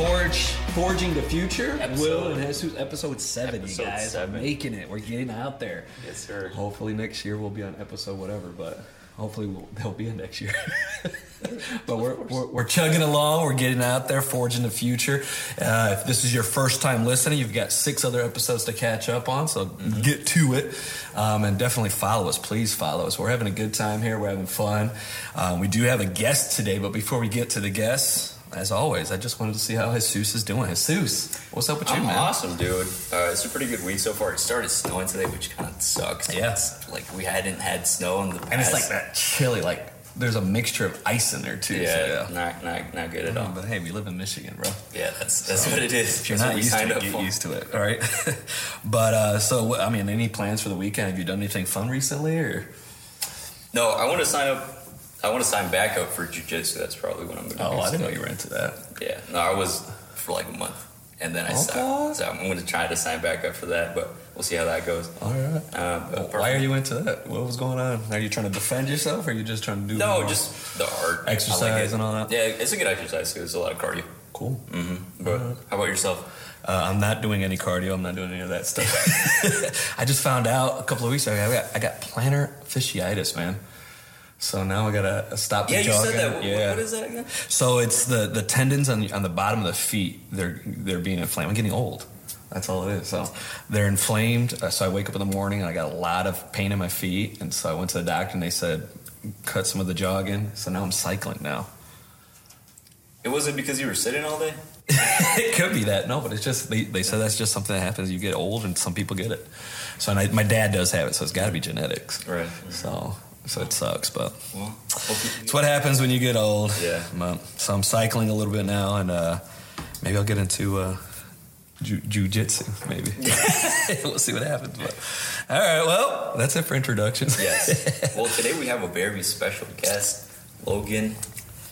Forge, Forging the Future. Episode- Will and Jesus, episode seven, Episode guys. seven. We're making it. We're getting out there. Yes, sir. Hopefully next year we'll be on episode whatever, but hopefully we'll, they'll be in next year. but we're, we're, we're chugging along. We're getting out there, forging the future. Uh, if this is your first time listening, you've got six other episodes to catch up on, so get to it. Um, and definitely follow us. Please follow us. We're having a good time here. We're having fun. Um, we do have a guest today, but before we get to the guests, as always, I just wanted to see how Jesus is doing. Jesus, what's up with you, I'm man? awesome, dude. Uh, it's a pretty good week so far. It started snowing today, which kind of sucks. Yeah. Like we hadn't had snow in the past. And it's like that chilly, like there's a mixture of ice in there too. so Yeah, not not not good at all. But hey, we live in Michigan, bro. Yeah, that's that's what it is. If you're That's not used to it, get for. used to it. All right. but uh, so, I mean, any plans for the weekend? Have you done anything fun recently, or? No, I want to sign up. I want to sign back up for jujitsu. That's probably what I'm going to do. Oh, I didn't know you were into that. Yeah, no, I was for like a month, and then I Okay. stopped. So I'm going to try to sign back up for that, but we'll see how that goes. All right. Uh, but Why are you into that? What was going on? Are you trying to defend yourself, or are you just trying to do No, just the art, exercise like and all that? Yeah, it's a good exercise because it's a lot of cardio. Cool. Mm-hmm. But how about yourself? Uh, I'm not doing any cardio. I'm not doing any of that stuff. I just found out a couple of weeks ago I got, I got plantar fasciitis, man. So now I gotta stop the jogging. Yeah, you said that. What- Yeah. what is that again? So it's the the tendons on the, on the bottom of the feet. They're they're being inflamed. I'm getting old. That's all it is. So they're inflamed. Uh, So I wake up in the morning and I got a lot of pain in my feet. And so I went to the doctor and they said cut some of the jogging. So now I'm cycling now. It wasn't because you were sitting all day. it could be that no, but it's just they, they said that's just something that happens. You get old and some people get it. So and I, my dad does have it. So it's got to be genetics. Right. So so it sucks, but Well, it's what happens when you get old. Yeah. But- so I'm cycling a little bit now, and uh, maybe I'll get into uh, ju- jujitsu. Maybe we'll see what happens. But all right, well, that's it for introductions. yes. Well, today we have a very special guest, Logan.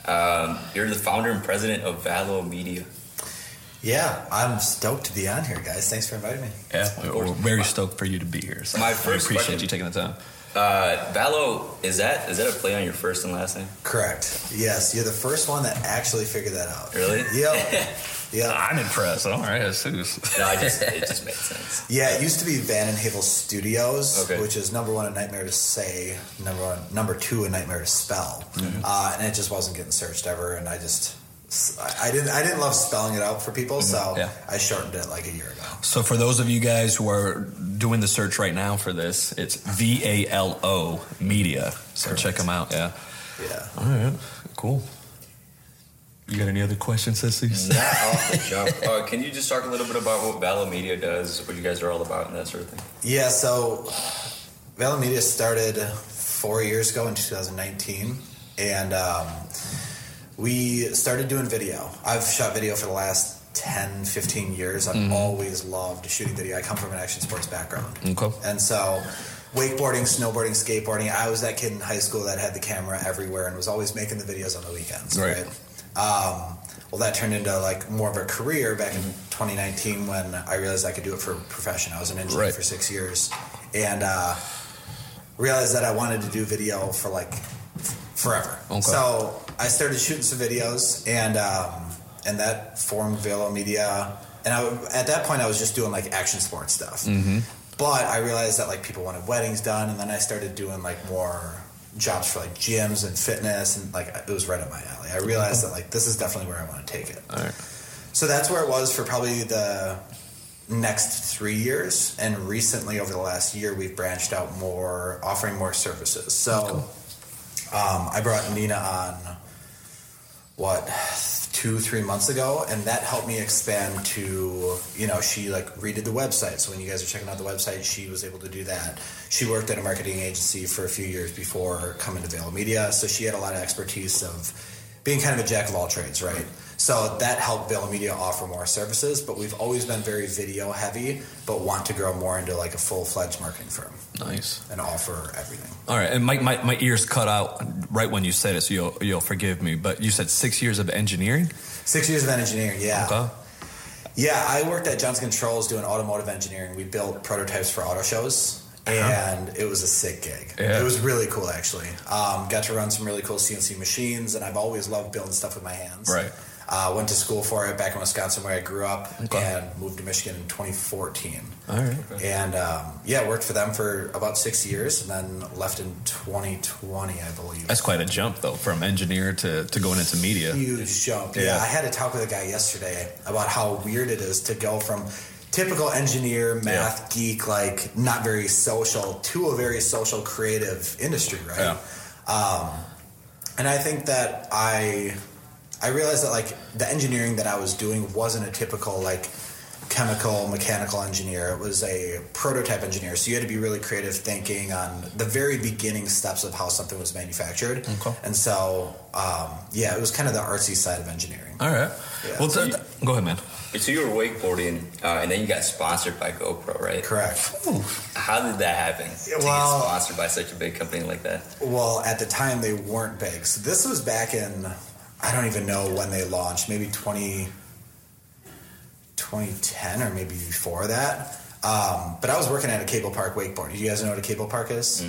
Um, you're the founder and president of Valo Media. Yeah, I'm stoked to be on here, guys. Thanks for inviting me. yeah, we're very stoked for you to be here. So My I appreciate question- you taking the time. Uh, Valo is that is that a play on your first and last name? Correct. Yes, you're the first one that actually figured that out. Really? Yep. yeah, I'm impressed. All right, Jesus. No, I just it just made sense. Yeah, it used to be Vandenheuvel Studios, Okay. which is number one a nightmare to say, number one, number two a nightmare to spell, uh, and it just wasn't getting searched ever. And I just, I I didn't, I didn't love spelling it out for people, so Yeah. I shortened it like a year ago. So for those of you guys who are doing the search right now for this, it's V A L O Media. So Correct. check them out. Yeah. Yeah. All right. Cool. You got any other questions, Sissies? Not off the jump. Uh, can you just talk a little bit about what Valo Media does, what you guys are all about, and that sort of thing? Yeah, so Valo Media started four years ago in 2019, and um, we started doing video. I've shot video for the last 10, 15 years. I've always loved shooting video. I come from an action sports background. Okay. And so, wakeboarding, snowboarding, skateboarding, I was that kid in high school that had the camera everywhere and was always making the videos on the weekends. Right. Um, well, that turned into like more of a career back in 2019 when I realized I could do it for a profession. I was an engineer Right. for six years and uh, realized that I wanted to do video for like forever. Okay. So I started shooting some videos and um, and that formed Valo Media. And I, at that point, I was just doing like action sports stuff. Mm-hmm. But I realized that like people wanted weddings done, and then I started doing like more jobs for like gyms and fitness, and like it was right up my alley. I realized that like this is definitely where I want to take it. Right. So that's where it was for probably the next three years, and recently over the last year, we've branched out more, offering more services. So um, I brought Nina on what two three months ago? And that helped me expand to you know she like redid the website. So when you guys are checking out the website she was able to do that. She worked at a marketing agency for a few years before coming to Valo Media. So she had a lot of expertise of being kind of a jack of all trades right so that helped Valo Media offer more services but we've always been very video heavy but want to grow more into like a full-fledged marketing firm Nice. and offer everything All right. And my, my, my ears cut out right when you said it, so you'll, you'll forgive me. But you said six years of engineering? six years of engineering yeah Okay. Yeah, I worked at Johnson Controls doing automotive engineering. We built prototypes for auto shows, and it was a sick gig. Yeah. It was really cool, actually. Um, got to run some really cool CNC machines, and I've always loved building stuff with my hands. Right. Uh, went to school for it back in Wisconsin where I grew up Okay. and moved to Michigan in 2014. All right. And um, yeah, worked for them for about six years and then left in 2020, I believe. That's quite a jump, though, from engineer to, to going into media. huge jump. Yeah. Yeah. I had to talk with a guy yesterday about how weird it is to go from typical engineer, math geek, like not very social, to a very social, creative industry, right? Um, and I think that I I realized that like the engineering that I was doing wasn't a typical like chemical mechanical engineer it was a prototype engineer so you had to be really creative thinking on the very beginning steps of how something was manufactured Okay. and so um, yeah it was kind of the artsy side of engineering All right. Yeah. Well, So th- you- go ahead, man. So you were wakeboarding, uh, and then you got sponsored by GoPro, right? correct How did that happen? To well- get sponsored by such a big company like that? well at the time they weren't big so this was back in i don't even know when they launched maybe 20 2010 or maybe before that um, but i was working at a cable park wakeboard do you guys know what a cable park is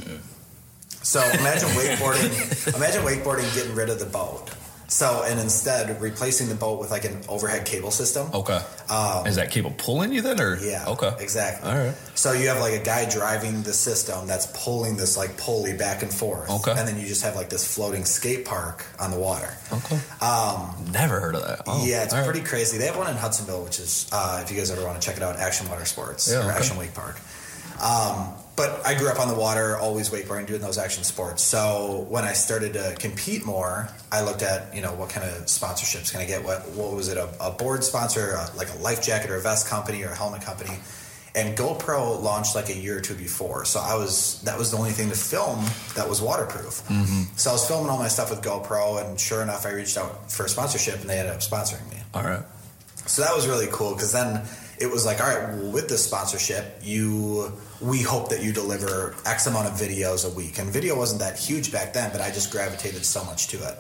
So imagine wakeboarding. imagine wakeboarding getting rid of the boat. So and instead replacing the boat with like an overhead cable system. Okay. Um, Is that cable pulling you then, or Yeah. Okay. Exactly. All right. So you have like a guy driving the system that's pulling this like pulley back and forth. Okay. And then you just have like this floating skate park on the water. Okay. Um, Never heard of that. Oh, yeah, it's all right. pretty crazy. They have one in Hudsonville, which is uh, if you guys ever want to check it out, Action Water Sports Yeah, or okay. Action Wake Park. Um, but I grew up on the water, always wakeboarding, doing those action sports. So when I started to compete more, I looked at you know what kind of sponsorships can I get? What what was it? A, a board sponsor, a, like a life jacket or a vest company or a helmet company. And GoPro launched like a year or two before, so I was that was the only thing to film that was waterproof. Mm-hmm. So I was filming all my stuff with GoPro, and sure enough, I reached out for a sponsorship, and they ended up sponsoring me. All right. So that was really cool because then it was like, all right, well, with this sponsorship, you we hope that you deliver X amount of videos a week. And video wasn't that huge back then, but I just gravitated so much to it.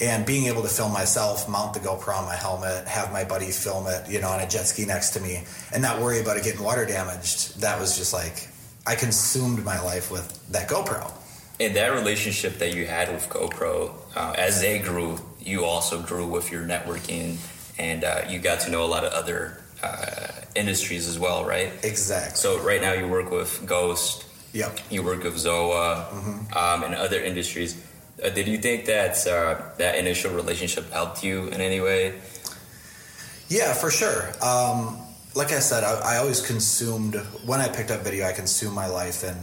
And being able to film myself, mount the GoPro on my helmet, have my buddy film it, you know, on a jet ski next to me, and not worry about it getting water damaged, that was just like I consumed my life with that GoPro. And that relationship that you had with GoPro, uh, as they grew, you also grew with your networking, and uh, you got to know a lot of other uh, industries as well, right? Exactly. So right now you work with Ghost, Yep. you work with Zoa, um, and other industries. Uh, did you think that uh, that initial relationship helped you in any way? Yeah, for sure. Um, like I said, I, I always consumed when I picked up video. I consumed my life, and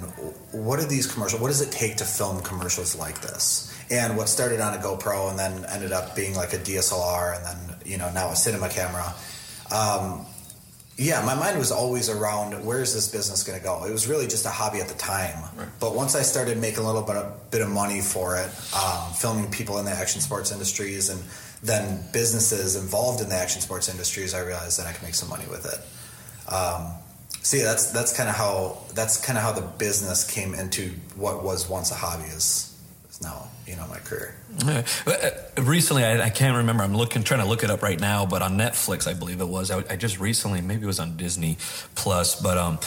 what are these commercials? What does it take to film commercials like this? And what started on a GoPro and then ended up being like a DSLR, and then you know now a cinema camera. Um, yeah, my mind was always around where is this business going to go. It was really just a hobby at the time. But once I started making a little bit of, bit of money for it, um, filming people in the action sports industries and then businesses involved in the action sports industries, I realized that I could make some money with it. Um, so yeah, that's that's kind of how that's kind of how the business came into what was once a hobby is, is now you know my career. Yeah. Uh, Recently, I, I can't remember. I'm looking, trying to look it up right now. But on Netflix, I believe it was. I, I just recently, maybe it was on Disney Plus. But um,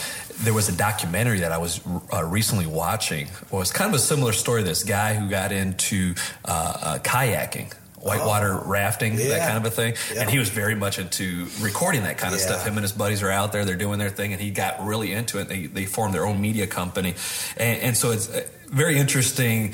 there was a documentary that I was uh, recently watching. Well, it's kind of a similar story. This guy who got into uh, uh, kayaking. Whitewater rafting, that Oh. Kind of a thing, Yeah. and he was very much into recording that kind of Yeah. stuff. Him and his buddies are out there; they're doing their thing, and he got really into it. They they formed their own media company, and, and so it's uh, very interesting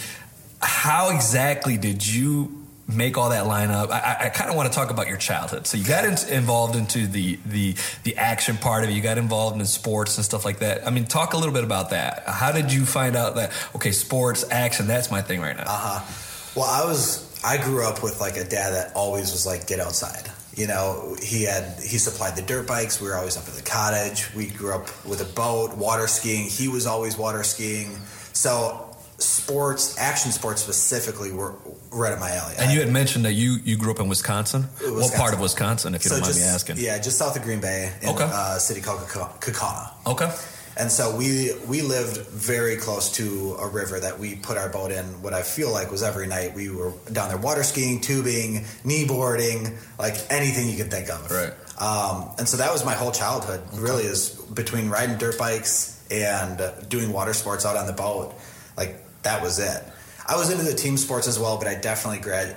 how exactly did you make all that line up? I, I, kind of want to talk about your childhood. So you got in, involved into the, the the action part of it. You got involved in sports and stuff like that. I mean, talk a little bit about that. How did you find out that okay, sports, action, that's my thing right now? Uh huh. Well, I was I grew up with like a dad that always was like get outside. You know, he had he supplied the dirt bikes. We were always up at the cottage. We grew up with a boat, water skiing. He was always water skiing. So sports, action sports specifically, were right at my alley. and you had mentioned that you you grew up in Wisconsin. What part of Wisconsin, if you so don't mind just, me asking? Yeah, just south of Green Bay in Okay. uh, a city called Kaukauna. Okay. And so we we lived very close to a river that we put our boat in. What I feel like was every night we were down there water skiing, tubing, knee boarding, like anything you could think of. Right. Um, and so that was my whole childhood. Really, is between riding dirt bikes and doing water sports out on the boat. Like that was it. I was into the team sports as well, but I definitely gra-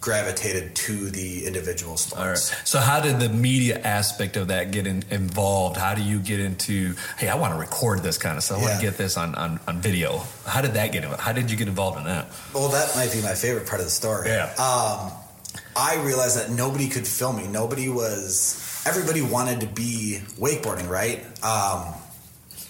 gravitated to the individual sports. All right. So, how did the media aspect of that get in, involved? How do you get into, hey, I want to record this kind of stuff. I want Yeah. to get this on, on, on video. How did that get involved? How did you get involved in that? Well, that might be my favorite part of the story. Yeah. Um, I realized that nobody could film me. Nobody was. Everybody wanted to be wakeboarding, right? Um,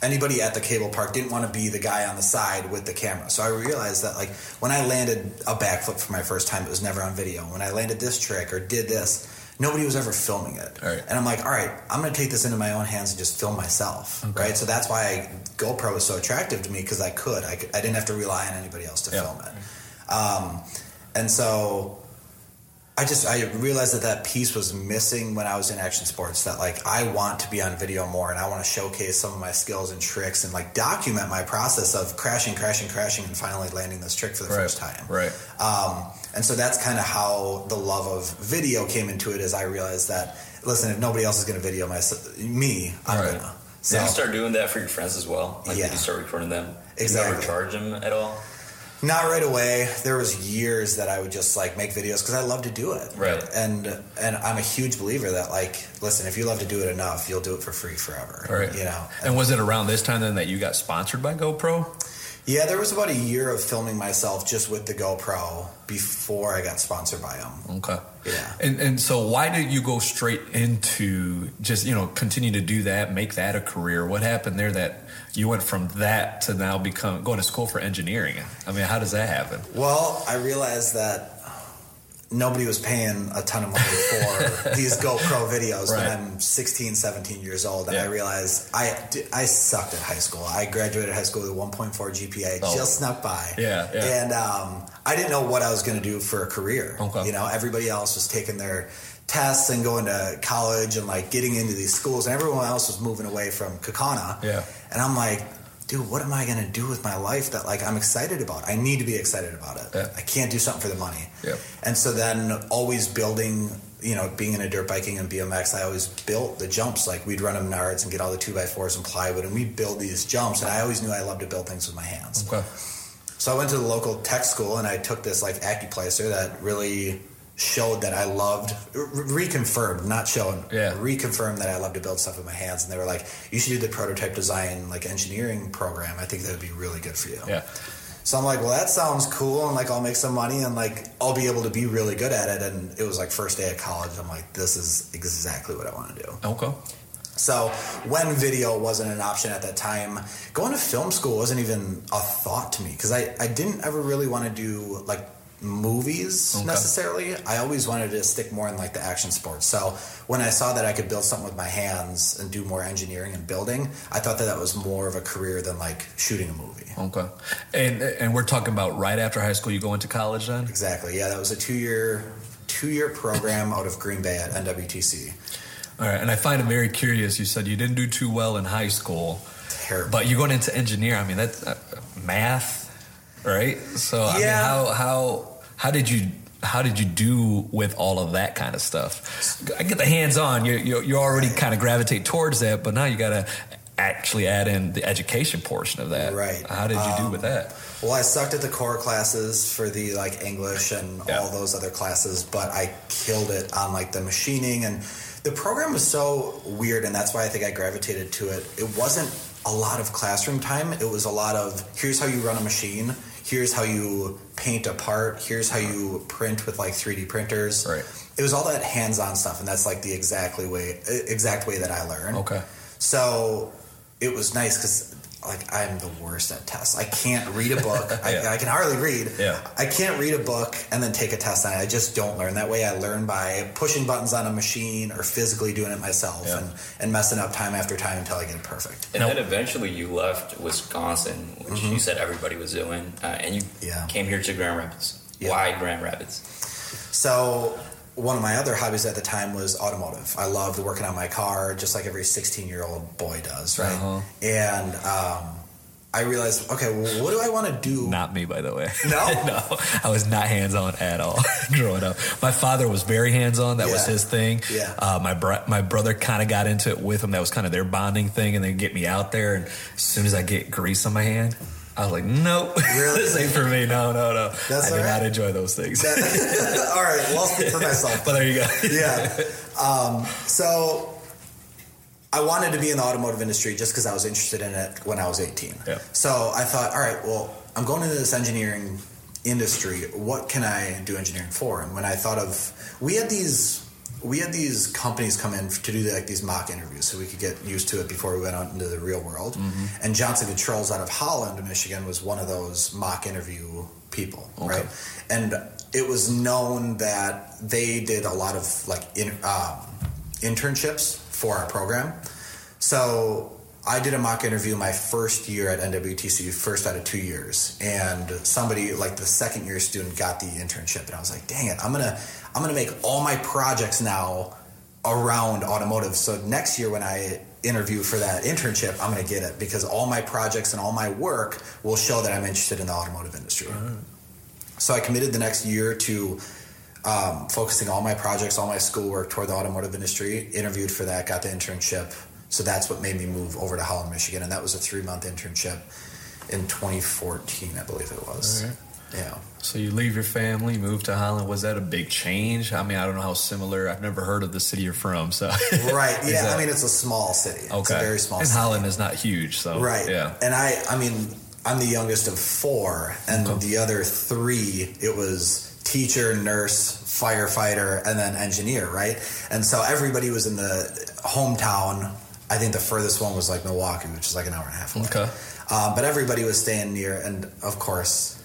anybody at the cable park didn't want to be the guy on the side with the camera. So I realized that, like, when I landed a backflip for my first time, it was never on video. When I landed this trick or did this, nobody was ever filming it. Right. And I'm like, all right, I'm going to take this into my own hands and just film myself, right? So that's why I, GoPro was so attractive to me because I could. I, could- I didn't have to rely on anybody else to Yeah. film it. Um, and so I just I realized that that piece was missing when I was in action sports. That like I want to be on video more, and I want to showcase some of my skills and tricks, and like document my process of crashing, crashing, crashing, and finally landing this trick for the first time. Right. Um, and so that's kind of how the love of video came into it. As I realized that listen, if nobody else is going to video my me, I'm Right. gonna. Did you start doing that for your friends as well? Like, Yeah. did you start recording them? Did Exactly. you ever charge them at all? Not right away. There was years that I would just like make videos because I love to do it. Right. And and I'm a huge believer that like, listen, if you love to do it enough, you'll do it for free forever. Right. You know. And was it around this time then that you got sponsored by GoPro? Yeah, there was about a year of filming myself just with the GoPro before I got sponsored by them. Okay. Yeah. And and so why did you go straight into just you know continue to do that, make that a career? What happened there that you went from that to now become going to school for engineering? I mean, how does that happen? Well, I realized that nobody was paying a ton of money for these GoPro videos Right. when I'm 16, 17 years old. And I Yeah. realized I, I sucked at high school. I graduated high school with a 1.4 GPA, Oh. just snuck by. Yeah, yeah. And um, I didn't know what I was going to do for a career. Okay. You know, everybody else was taking their tests and going to college and like getting into these schools, and everyone else was moving away from Kaukauna. Yeah. And I'm like, dude, what am I going to do with my life that like I'm excited about? I need to be excited about it. Yeah. I can't do something for the money. Yep. And so then always building, you know, being in a dirt biking and BMX, I always built the jumps. Like we'd run Menards and get all the two by fours and plywood, and we'd build these jumps. And I always knew I loved to build things with my hands. Okay. So I went to the local tech school and I took this like Accuplacer that really showed that I loved, re- reconfirmed, not shown, Yeah. reconfirmed that I love to build stuff with my hands. And they were like, you should do the prototype design like engineering program. I think that would be really good for you. Yeah. So I'm like, well, that sounds cool, and like I'll make some money, and like I'll be able to be really good at it. And it was like first day of college. I'm like, this is exactly what I want to do. Okay. So when video wasn't an option at that time, going to film school wasn't even a thought to me because I, I didn't ever really want to do like movies Okay. necessarily. I always wanted to stick more in like the action sports. So when I saw that I could build something with my hands and do more engineering and building, I thought that that was more of a career than like shooting a movie. Okay. And and we're talking about right after high school, you go into college then? Exactly. Yeah, that was a two year two year program out of Green Bay at NWTC. All right. And I find it very curious. You said you didn't do too well in high school, Terrible. but you're going into engineer. I mean, that's uh, math, right? So I mean, how how how did you how did you do with all of that kind of stuff? I get the hands on. You you you already kind of gravitate towards that, but now you got to actually add in the education portion of that. Right. How did you do Um, with that? Well, I sucked at the core classes for the like English and Yeah. all those other classes, but I killed it on like the machining and the program was so weird and that's why I think I gravitated to it. It wasn't a lot of classroom time. It was a lot of here's how you run a machine, here's how you paint a part, here's how you print with like 3D printers. Right. It was all that hands-on stuff and that's like the exactly way exact way that I learned. Okay. So it was nice because like I'm the worst at tests. I can't read a book. Yeah. I, I can hardly read. Yeah. I can't read a book and then take a test on it. I just don't learn that way. I learn by pushing buttons on a machine or physically doing it myself Yeah. and, and messing up time after time until I get it perfect. And No. then eventually you left Wisconsin, which you said everybody was doing, uh, and you Mm-hmm. Yeah. came here to Grand Rapids. Yeah. Why Grand Rapids? So one of my other hobbies at the time was automotive. I loved working on my car, just like every 16 year old boy does, right? Uh-huh. And um, I realized, okay, well, what do I want to do? Not me, by the way. No? no, I was not hands on at all growing up. My father was very hands on. That was his thing. Yeah. Uh, my bro- my brother kind of got into it with him. That was kind of their bonding thing, and they get me out there. And as soon as I get grease on my hand, I was like, nope, Really? this ain't for me. No, no, no. That's I do right. not enjoy those things. All right, well, I'll speak for myself. but there you go. yeah. Um, so I wanted to be in the automotive industry just because I was interested in it when I was 18. Yeah. So I thought, all right, well, I'm going into this engineering industry. What can I do engineering for? And when I thought of, we had these. We had these companies come in to do like these mock interviews, so we could get used to it before we went out into the real world. Mm-hmm. And Johnson Controls out of Holland, Michigan, was one of those mock interview people, Okay. right? And it was known that they did a lot of like in, um, internships for our program. So I did a mock interview my first year at NWTC, first out of two years, and somebody like the second year student got the internship, and I was like, "Dang it, I'm gonna I'm gonna make all my projects now around automotive." So next year when I interview for that internship, I'm gonna get it because all my projects and all my work will show that I'm interested in the automotive industry. So I committed the next year to um, focusing all my projects, all my schoolwork toward the automotive industry. Interviewed for that, got the internship. So that's what made me move over to Holland, Michigan, and that was a three month internship in 2014, I believe it was. Right. Yeah. So you leave your family, move to Holland. Was that a big change? I mean, I don't know how similar. I've never heard of the city you're from. So Right. Yeah. that- I mean, it's a small city. okay, It's a very small and city. Holland is not huge. So Right. yeah. And I, I mean, I'm the youngest of four, and Okay. the other three, it was teacher, nurse, firefighter, and then engineer, right? And so everybody was in the hometown. I think the furthest one was like Milwaukee, which is like an hour and a half away. Okay. Um, but everybody was staying near, and of course,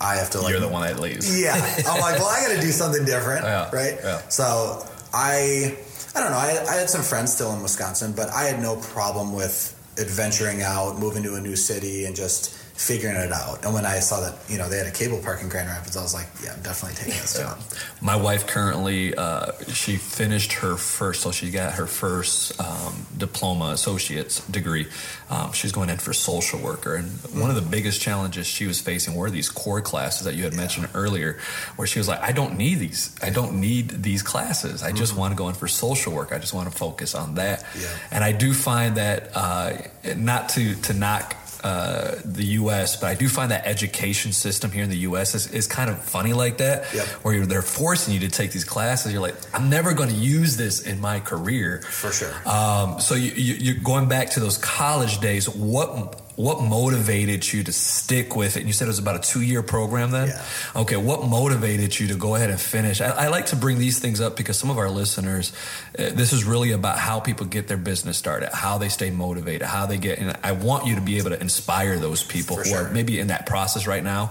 I have to like. You're the one that leaves. Yeah, I'm like, well, I got to do something different, Yeah, right? yeah. So I, I don't know. I, I had some friends still in Wisconsin, but I had no problem with adventuring out, moving to a new city, and just figuring it out. And when I saw that, you know, they had a cable park in Grand Rapids, I was like, yeah, I'm definitely taking this job. My wife currently, uh, she finished her first, so she got her first um, diploma, associate's degree. Um, she's going in for social worker, and one of the biggest challenges she was facing were these core classes that you had mentioned earlier, where she was like, "I don't need these. I don't need these classes. I just want to go in for social work. I just want to focus on that." Yeah. And I do find that uh, not to to knock uh, the U.S., but I do find that education system here in the U.S. is, is kind of funny like that, Yep. where you're, they're forcing you to take these classes. You're like, I'm never going to use this in my career. For sure. Um, so you, you, you're going back to those college days. What what motivated you to stick with it? And you said it was about a two year program then. Yeah. Okay, what motivated you to go ahead and finish? I, I like to bring these things up because some of our listeners, uh, this is really about how people get their business started, how they stay motivated, how they get. And I want you to be able to inspire those people For who sure. are maybe in that process right now.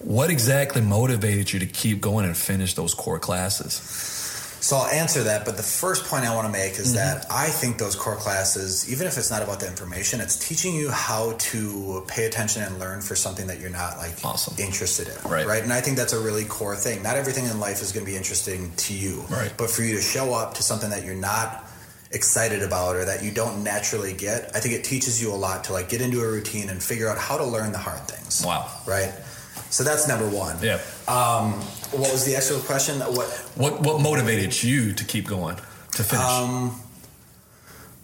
What exactly motivated you to keep going and finish those core classes? So I'll answer that, but the first point I want to make is Mm-hmm. that I think those core classes, even if it's not about the information, it's teaching you how to pay attention and learn for something that you're not like Awesome. interested in. Right. Right. And I think that's a really core thing. Not everything in life is going to be interesting to you. Right. But for you to show up to something that you're not excited about or that you don't naturally get, I think it teaches you a lot to like get into a routine and figure out how to learn the hard things. Wow. Right. So that's number one. Yeah. Um, what was the actual question? What What what motivated you to keep going to finish? Um,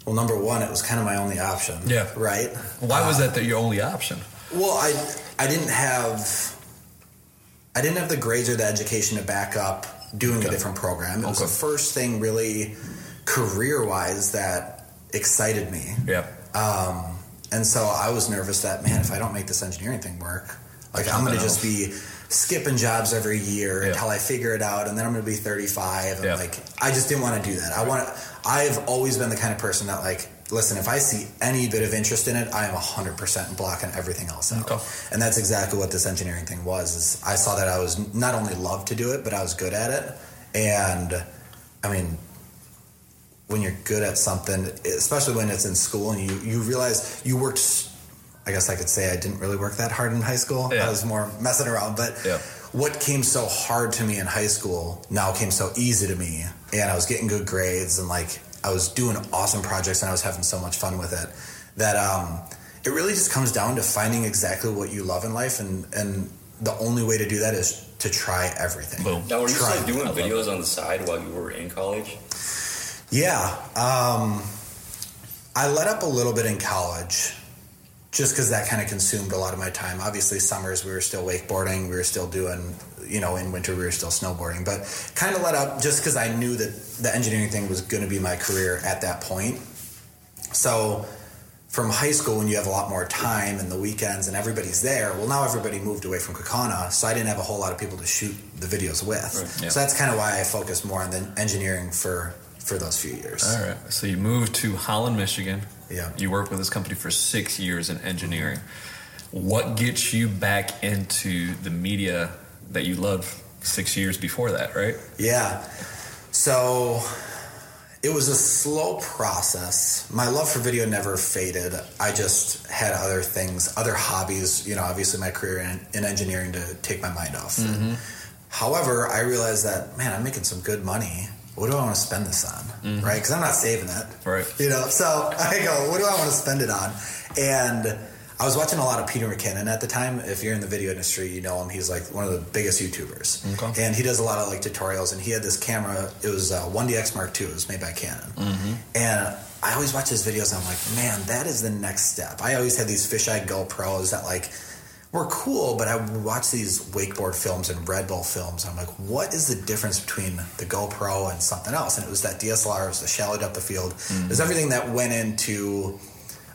well, number one, it was kind of my only option. Yeah. Right. Why was Uh, that the, your only option? Well, I I didn't have I didn't have the grades or the education to back up doing Okay. a different program. It was the first thing really career wise that excited me. Yeah. Um, and so I was nervous that man, if I don't make this engineering thing work, like I'm going to just be skipping jobs every year Yeah. until I figure it out, and then I'm going to be 35. And Yeah. like, I just didn't want to do that. I want. I've always been the kind of person that like, listen, if I see any bit of interest in it, I am 100 percent blocking everything else out. Okay. And that's exactly what this engineering thing was. Is I saw that I was not only loved to do it, but I was good at it, and I mean when you're good at something, especially when it's in school and you, you realize you worked, I guess I could say I didn't really work that hard in high school. Yeah. I was more messing around. But Yeah. what came so hard to me in high school now came so easy to me. And I was getting good grades and like I was doing awesome projects and I was having so much fun with it that um, it really just comes down to finding exactly what you love in life. And, and the only way to do that is to try everything. Boom. Now, were you Try. still doing videos on the side while you were in college? Yeah. Um, I let up a little bit in college just because that kind of consumed a lot of my time. Obviously, summers we were still wakeboarding, we were still doing, you know, in winter we were still snowboarding, but kind of let up just because I knew that the engineering thing was going to be my career at that point. So, from high school, when you have a lot more time and the weekends and everybody's there, well, now everybody moved away from Kaukauna, so I didn't have a whole lot of people to shoot the videos with. Right, yeah. So that's kind of why I focused more on the engineering for for those few years. All right. So you moved to Holland, Michigan. Yeah. You worked with this company for six years in engineering. What gets you back into the media that you loved six years before that, right? Yeah. So it was a slow process. My love for video never faded. I just had other things, other hobbies, you know, obviously my career in, in engineering to take my mind off. Mm-hmm. However, I realized that, man, I'm making some good money. What do I want to spend this on? Right? Because I'm not saving it. Right. You know, so I go, what do I want to spend it on? And I was watching a lot of Peter McKinnon at the time. If you're in the video industry, you know him. He's like one of the biggest YouTubers. Okay. And he does a lot of like tutorials. And he had this camera. It was uh, 1DX Mark II. It was made by Canon. And I always watch his videos. and I'm like, man, that is the next step. I always had these fisheye GoPros that like were cool, but I would watch these wakeboard films and Red Bull films. I'm like, what is the difference between the GoPro and something else? And it was that DSLR, it was the shallow depth of field. Mm-hmm. It was everything that went into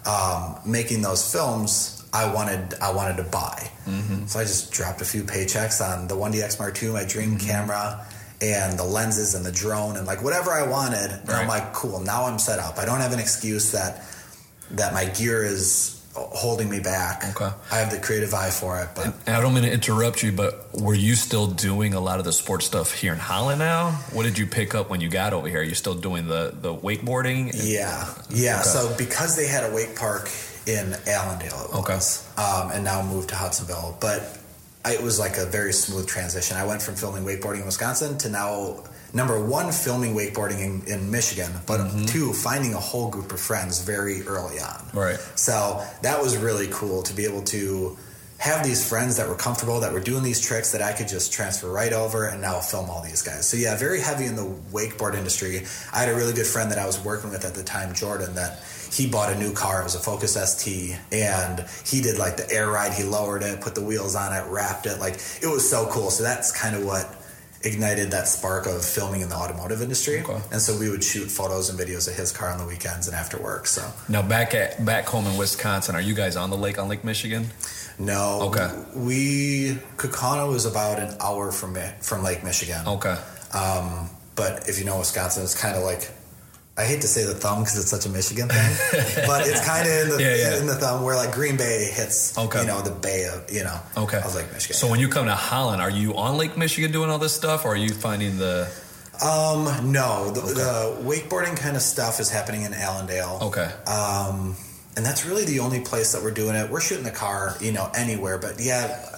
um, making those films. I wanted, I wanted to buy. Mm-hmm. So I just dropped a few paychecks on the 1DX Mark II, my dream mm-hmm. camera, and the lenses and the drone and like whatever I wanted. And I'm like, cool. Now I'm set up. I don't have an excuse that that my gear is holding me back. Okay. I have the creative eye for it, but And I don't mean to interrupt you, but were you still doing a lot of the sports stuff here in Holland now? What did you pick up when you got over here? Are you still doing the, the wakeboarding? yeah, yeah. Okay. So because they had a wake park in Allendale, it Okay. um, and now moved to Hudsonville, but I, it was like a very smooth transition. I went from filming wakeboarding in Wisconsin to now number one filming wakeboarding in, in Michigan, but mm-hmm. two finding a whole group of friends very early on. Right. So that was really cool to be able to have these friends that were comfortable, that were doing these tricks that I could just transfer right over and now film all these guys. So yeah, very heavy in the wakeboard industry. I had a really good friend that I was working with at the time, Jordan, that he bought a new car. It was a Focus ST, and he did like the air ride. He lowered it, put the wheels on it, wrapped it. Like it was so cool. So that's kind of what ignited that spark of filming in the automotive industry. Okay. And so we would shoot photos and videos of his car on the weekends and after work. So Now back at back home in Wisconsin, are you guys on the lake on Lake Michigan? No. Okay. We Kaukauna was about an hour from from Lake Michigan. Okay. Um, but if you know Wisconsin, it's kind of like I hate to say the thumb because it's such a Michigan thing, but it's kind of in the Yeah, yeah. in the thumb where like Green Bay hits. Okay. You know the Bay of you know Okay. of Lake Michigan. So when you come to Holland, are you on Lake Michigan doing all this stuff, or are you finding the? um, no, the, the wakeboarding kind of stuff is happening in Allendale. Okay. Um, and that's really the only place that we're doing it. We're shooting the car, you know, anywhere. But yeah,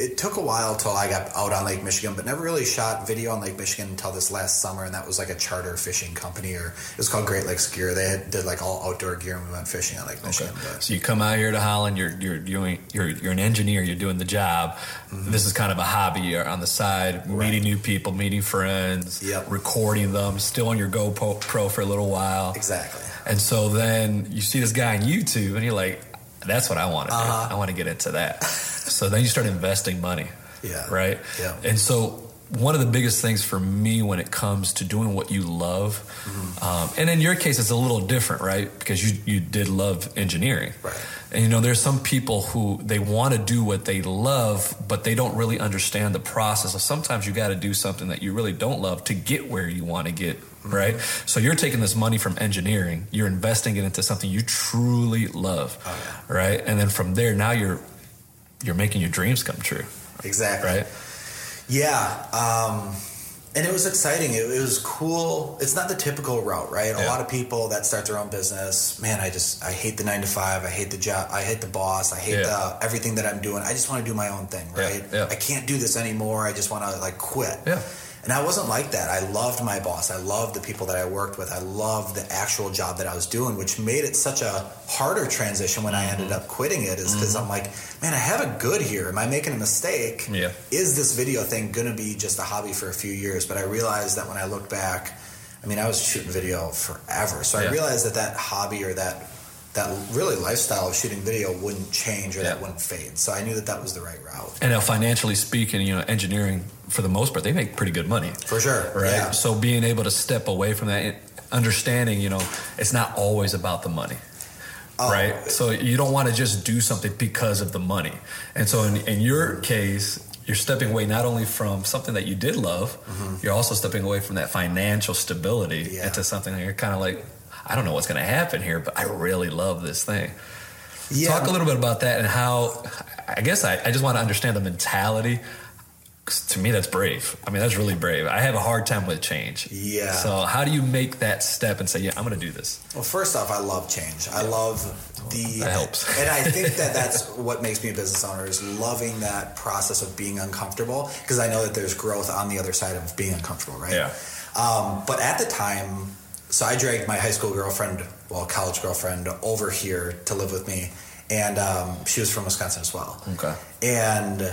it took a while till I got out on Lake Michigan, but never really shot video on Lake Michigan until this last summer. And that was like a charter fishing company, or it was called Great Lakes Gear. They had, did like all outdoor gear, and we went fishing on Lake Okay. Michigan. But So you come out here to Holland. You're you're doing you're you're an engineer. You're doing the job. Mm-hmm. This is kind of a hobby. You're on the side, meeting new people, meeting friends, Yep. recording them. Still on your GoPro for a little while. exactly. And so then you see this guy on YouTube, and you're like, "That's what I want to Uh-huh. do. I want to get into that." so then you start investing money, Yeah. right? Yeah. And so one of the biggest things for me when it comes to doing what you love, Mm-hmm. um, and in your case, it's a little different, right? Because you you did love engineering, Right. And you know, there's some people who they want to do what they love, but they don't really understand the process. So sometimes you got to do something that you really don't love to get where you want to get. Right? So you're taking this money from engineering, you're investing it into something you truly love, Oh, right? And then from there, now you're you're making your dreams come true, Exactly. right? Yeah. Um, and it was exciting. It, it was cool. It's not the typical route, right? A lot of people that start their own business, man, I just I hate the nine to five. I hate the job. I hate the boss. I hate Yeah. the everything that I'm doing. I just want to do my own thing, Yeah, right? yeah. I can't do this anymore. I just want to like quit. Yeah. And I wasn't like that. I loved my boss. I loved the people that I worked with. I loved the actual job that I was doing, which made it such a harder transition when I Mm-hmm. ended up quitting it. Is because I'm like, man, I have it good here. Am I making a mistake? Yeah. Is this video thing going to be just a hobby for a few years? But I realized that when I look back, I mean, I was shooting video forever. So Yeah. I realized that that hobby or that that really lifestyle of shooting video wouldn't change or that wouldn't fade. So I knew that that was the right route. And now, financially speaking, you know, engineering for the most part, they make pretty good money. For sure. right? Yeah. So being able to step away from that, understanding, you know, it's not always about the money. Oh, right? So you don't want to just do something because of the money. And so in, in your case, you're stepping away not only from something that you did love, you're also stepping away from that financial stability Mm-hmm. Yeah. into something that you're kind of like, I don't know what's going to happen here, but I really love this thing. Yeah. Talk a little bit about that and how, I guess I, I just want to understand the mentality. to me, that's brave. I mean, that's really brave. I have a hard time with change. Yeah. So how do you make that step and say, yeah, I'm going to do this? Well, first off, I love change. I love the That helps. and I think that that's what makes me a business owner is loving that process of being uncomfortable because I know that there's growth on the other side of being uncomfortable, right? Yeah. Um, but at the time, so I dragged my high school girlfriend, well, college girlfriend, over here to live with me, and um, she was from Wisconsin as well. Okay. And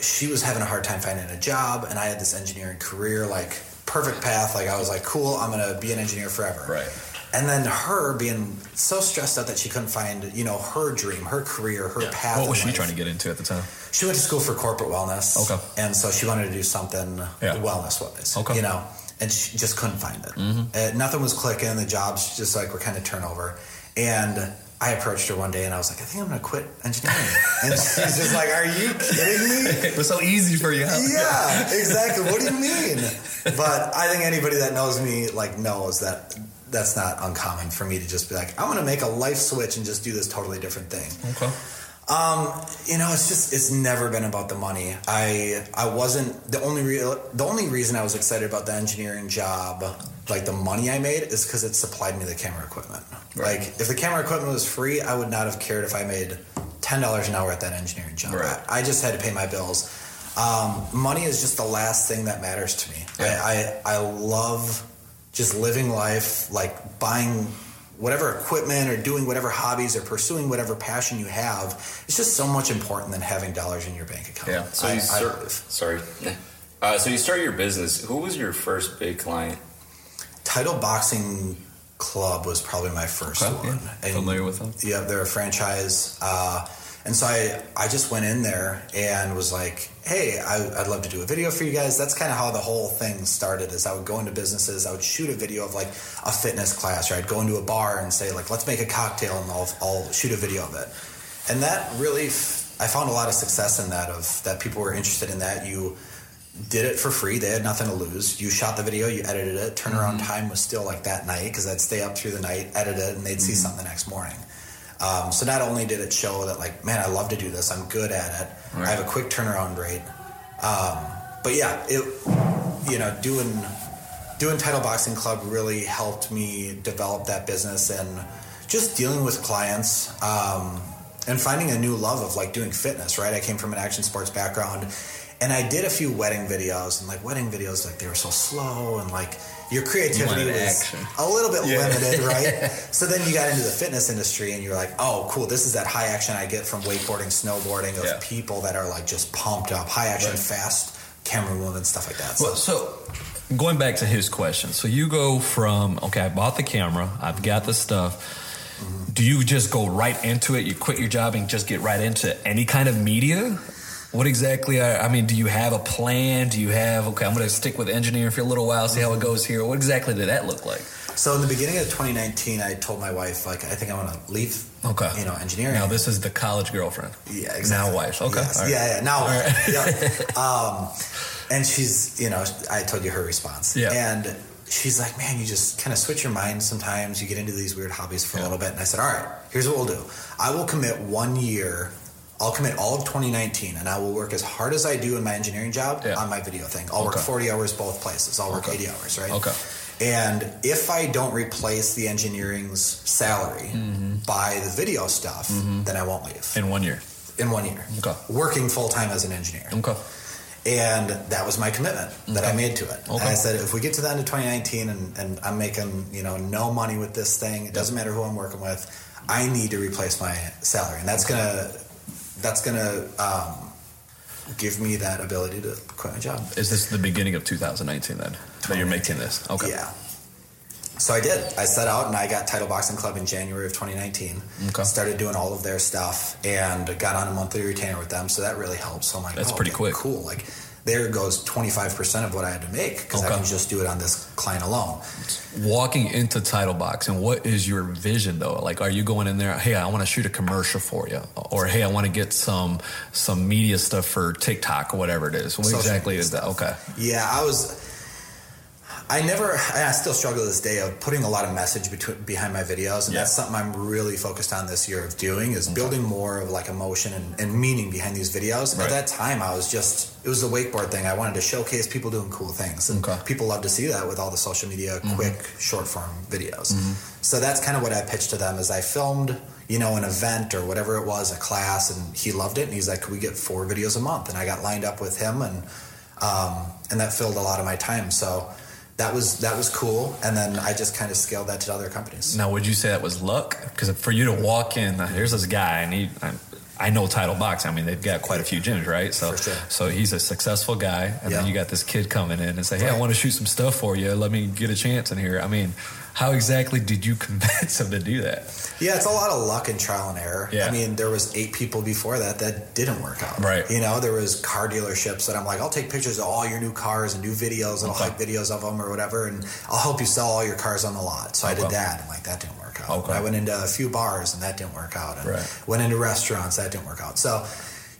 she was having a hard time finding a job, and I had this engineering career, like perfect path. Like I was like, cool, I'm gonna be an engineer forever. Right. And then her being so stressed out that she couldn't find, you know, her dream, her career, her path. What was she life. trying to get into at the time? She went to school for corporate wellness. Okay. And so she wanted to do something Yeah. wellness wise. Okay. You know, and she just couldn't find it. Uh, nothing was clicking. The jobs just like were kind of turnover. And I approached her one day and I was like, I think I'm going to quit engineering. and she's just like, Are you kidding me? It was so easy for you. huh? yeah, exactly. What do you mean? But I think anybody that knows me like knows that that's not uncommon for me to just be like, I'm going to make a life switch and just do this totally different thing. Okay. Um, you know, it's just it's never been about the money. I I wasn't the only real the only reason I was excited about the engineering job, like the money I made, is because it supplied me the camera equipment. Right. Like if the camera equipment was free, I would not have cared if I made ten dollars an hour at that engineering job. Right. I, I just had to pay my bills. Um, money is just the last thing that matters to me. Yeah. I, I I love just living life, like buying whatever equipment or doing whatever hobbies or pursuing whatever passion you have. It's just so much important than having dollars in your bank account. Yeah. So I- you I start, believe. sorry. Uh, so you start your business. Who was your first big client? Title Boxing Club was probably my first Okay, one. yeah. And- Familiar with them? Yeah, they're a franchise. Uh, and so I, I just went in there and was like, hey, I, I'd love to do a video for you guys. That's kind of how the whole thing started is I would go into businesses, I would shoot a video of like a fitness class, or I'd go into a bar and say like, let's make a cocktail and I'll, I'll shoot a video of it. And that really, f- I found a lot of success in that of that people were interested in that. You did it for free. They had nothing to lose. You shot the video, you edited it. Turnaround Mm-hmm. time was still like that night because I'd stay up through the night, edit it, and they'd see Mm-hmm. something the next morning. Um, so not only did it show that like, man, I love to do this. I'm good at it. Right. I have a quick turnaround rate. Um, but yeah, it you know doing doing Title Boxing Club really helped me develop that business and just dealing with clients um, and finding a new love of like doing fitness. Right, I came from an action sports background, and I did a few wedding videos and like wedding videos like they were so slow and like your creativity was action. a little bit Yeah. limited, right? so then you got into the fitness industry and you're like, oh, cool, this is that high action I get from wakeboarding, snowboarding of Yeah. people that are like just pumped up, high action, Right. fast camera movement, stuff like that. So, Well, so going back to his question, so you go from okay, I bought the camera, I've got the stuff. Mm-hmm. Do you just go right into it? You quit your job and just get right into any kind of media? What exactly? Are, I mean, do you have a plan? Do you have okay? I'm going to stick with engineering for a little while, see how it goes here. What exactly did that look like? so in the beginning of 2019, I told my wife, like, I think I want to leave, Okay. you know, engineering. Now this is the college girlfriend. Yeah, exactly. Now wife. Okay. Yes. right. Yeah, yeah. Now, right. yeah. Um, and she's, you know, I told you her response. Yeah. And she's like, man, you just kind of switch your mind sometimes. You get into these weird hobbies for a little bit. And I said, all right, here's what we'll do. I will commit one year. I'll commit all of 2019, and I will work as hard as I do in my engineering job Yeah. on my video thing. I'll work 40 hours both places. I'll work Okay. 80 hours, right? Okay. And if I don't replace the engineering's salary Mm-hmm. by the video stuff, then I won't leave In one year. in one year. Okay. Working full time as an engineer. Okay. And that was my commitment that I made to it. And Okay. I said, if we get to the end of 2019 and, and I'm making, you know, no money with this thing, it doesn't matter who I'm working with, I need to replace my salary. And that's gonna that's gonna um, give me that ability to quit my job. Is this the beginning of 2019 then that you're making this? Okay. Yeah. so I did. I set out and I got Title Boxing Club in January of 2019. Okay. Started doing all of their stuff and got on a monthly retainer with them. So that really helps. So I'm like, That's oh, pretty quick. Cool. Like there goes 25% of what I had to make because I can just do it on this client alone. Walking into title Box, and what is your vision though? Like, are you going in there? Hey, I want to shoot a commercial for you, or hey, I want to get some some media stuff for TikTok or whatever it is. What Social exactly is that? Okay, Yeah, I was. I never. I still struggle to this day of putting a lot of message between, behind my videos, and Yeah. that's something I'm really focused on this year of doing is building more of like emotion and, and meaning behind these videos. Right. At that time, I was just it was the wakeboard thing. I wanted to showcase people doing cool things, and Okay. Mm-hmm. people love to see that with all the social media quick short form videos. So that's kind of what I pitched to them. Is I filmed you know an event or whatever it was, a class, and he loved it, and he's like, "Could we get four videos a month?" And I got lined up with him and um, and that filled a lot of my time. So that was that was cool. And then I just kind of scaled that to other companies. Now, would you say that was luck? Because for you to walk in, uh, here's this guy, and he, I, I know title Box. I mean, they've got quite a few gyms, right? So, sure. so he's a successful guy, and then you got this kid coming in and say, "Hey, I want to shoot some stuff for you. Let me get a chance in here." I mean, how exactly did you convince them to do that? Yeah, it's a lot of luck and trial and error. Yeah. I mean, there was eight people before that that didn't work out. Right. You know, there was car dealerships that I'm like, I'll take pictures of all your new cars and new videos and I'll Okay. hype videos of them or whatever, and I'll help you sell all your cars on the lot. So I did that. I'm like, that didn't work out. Okay. I went into a few bars and that didn't work out. And Right. went into restaurants that didn't work out. So.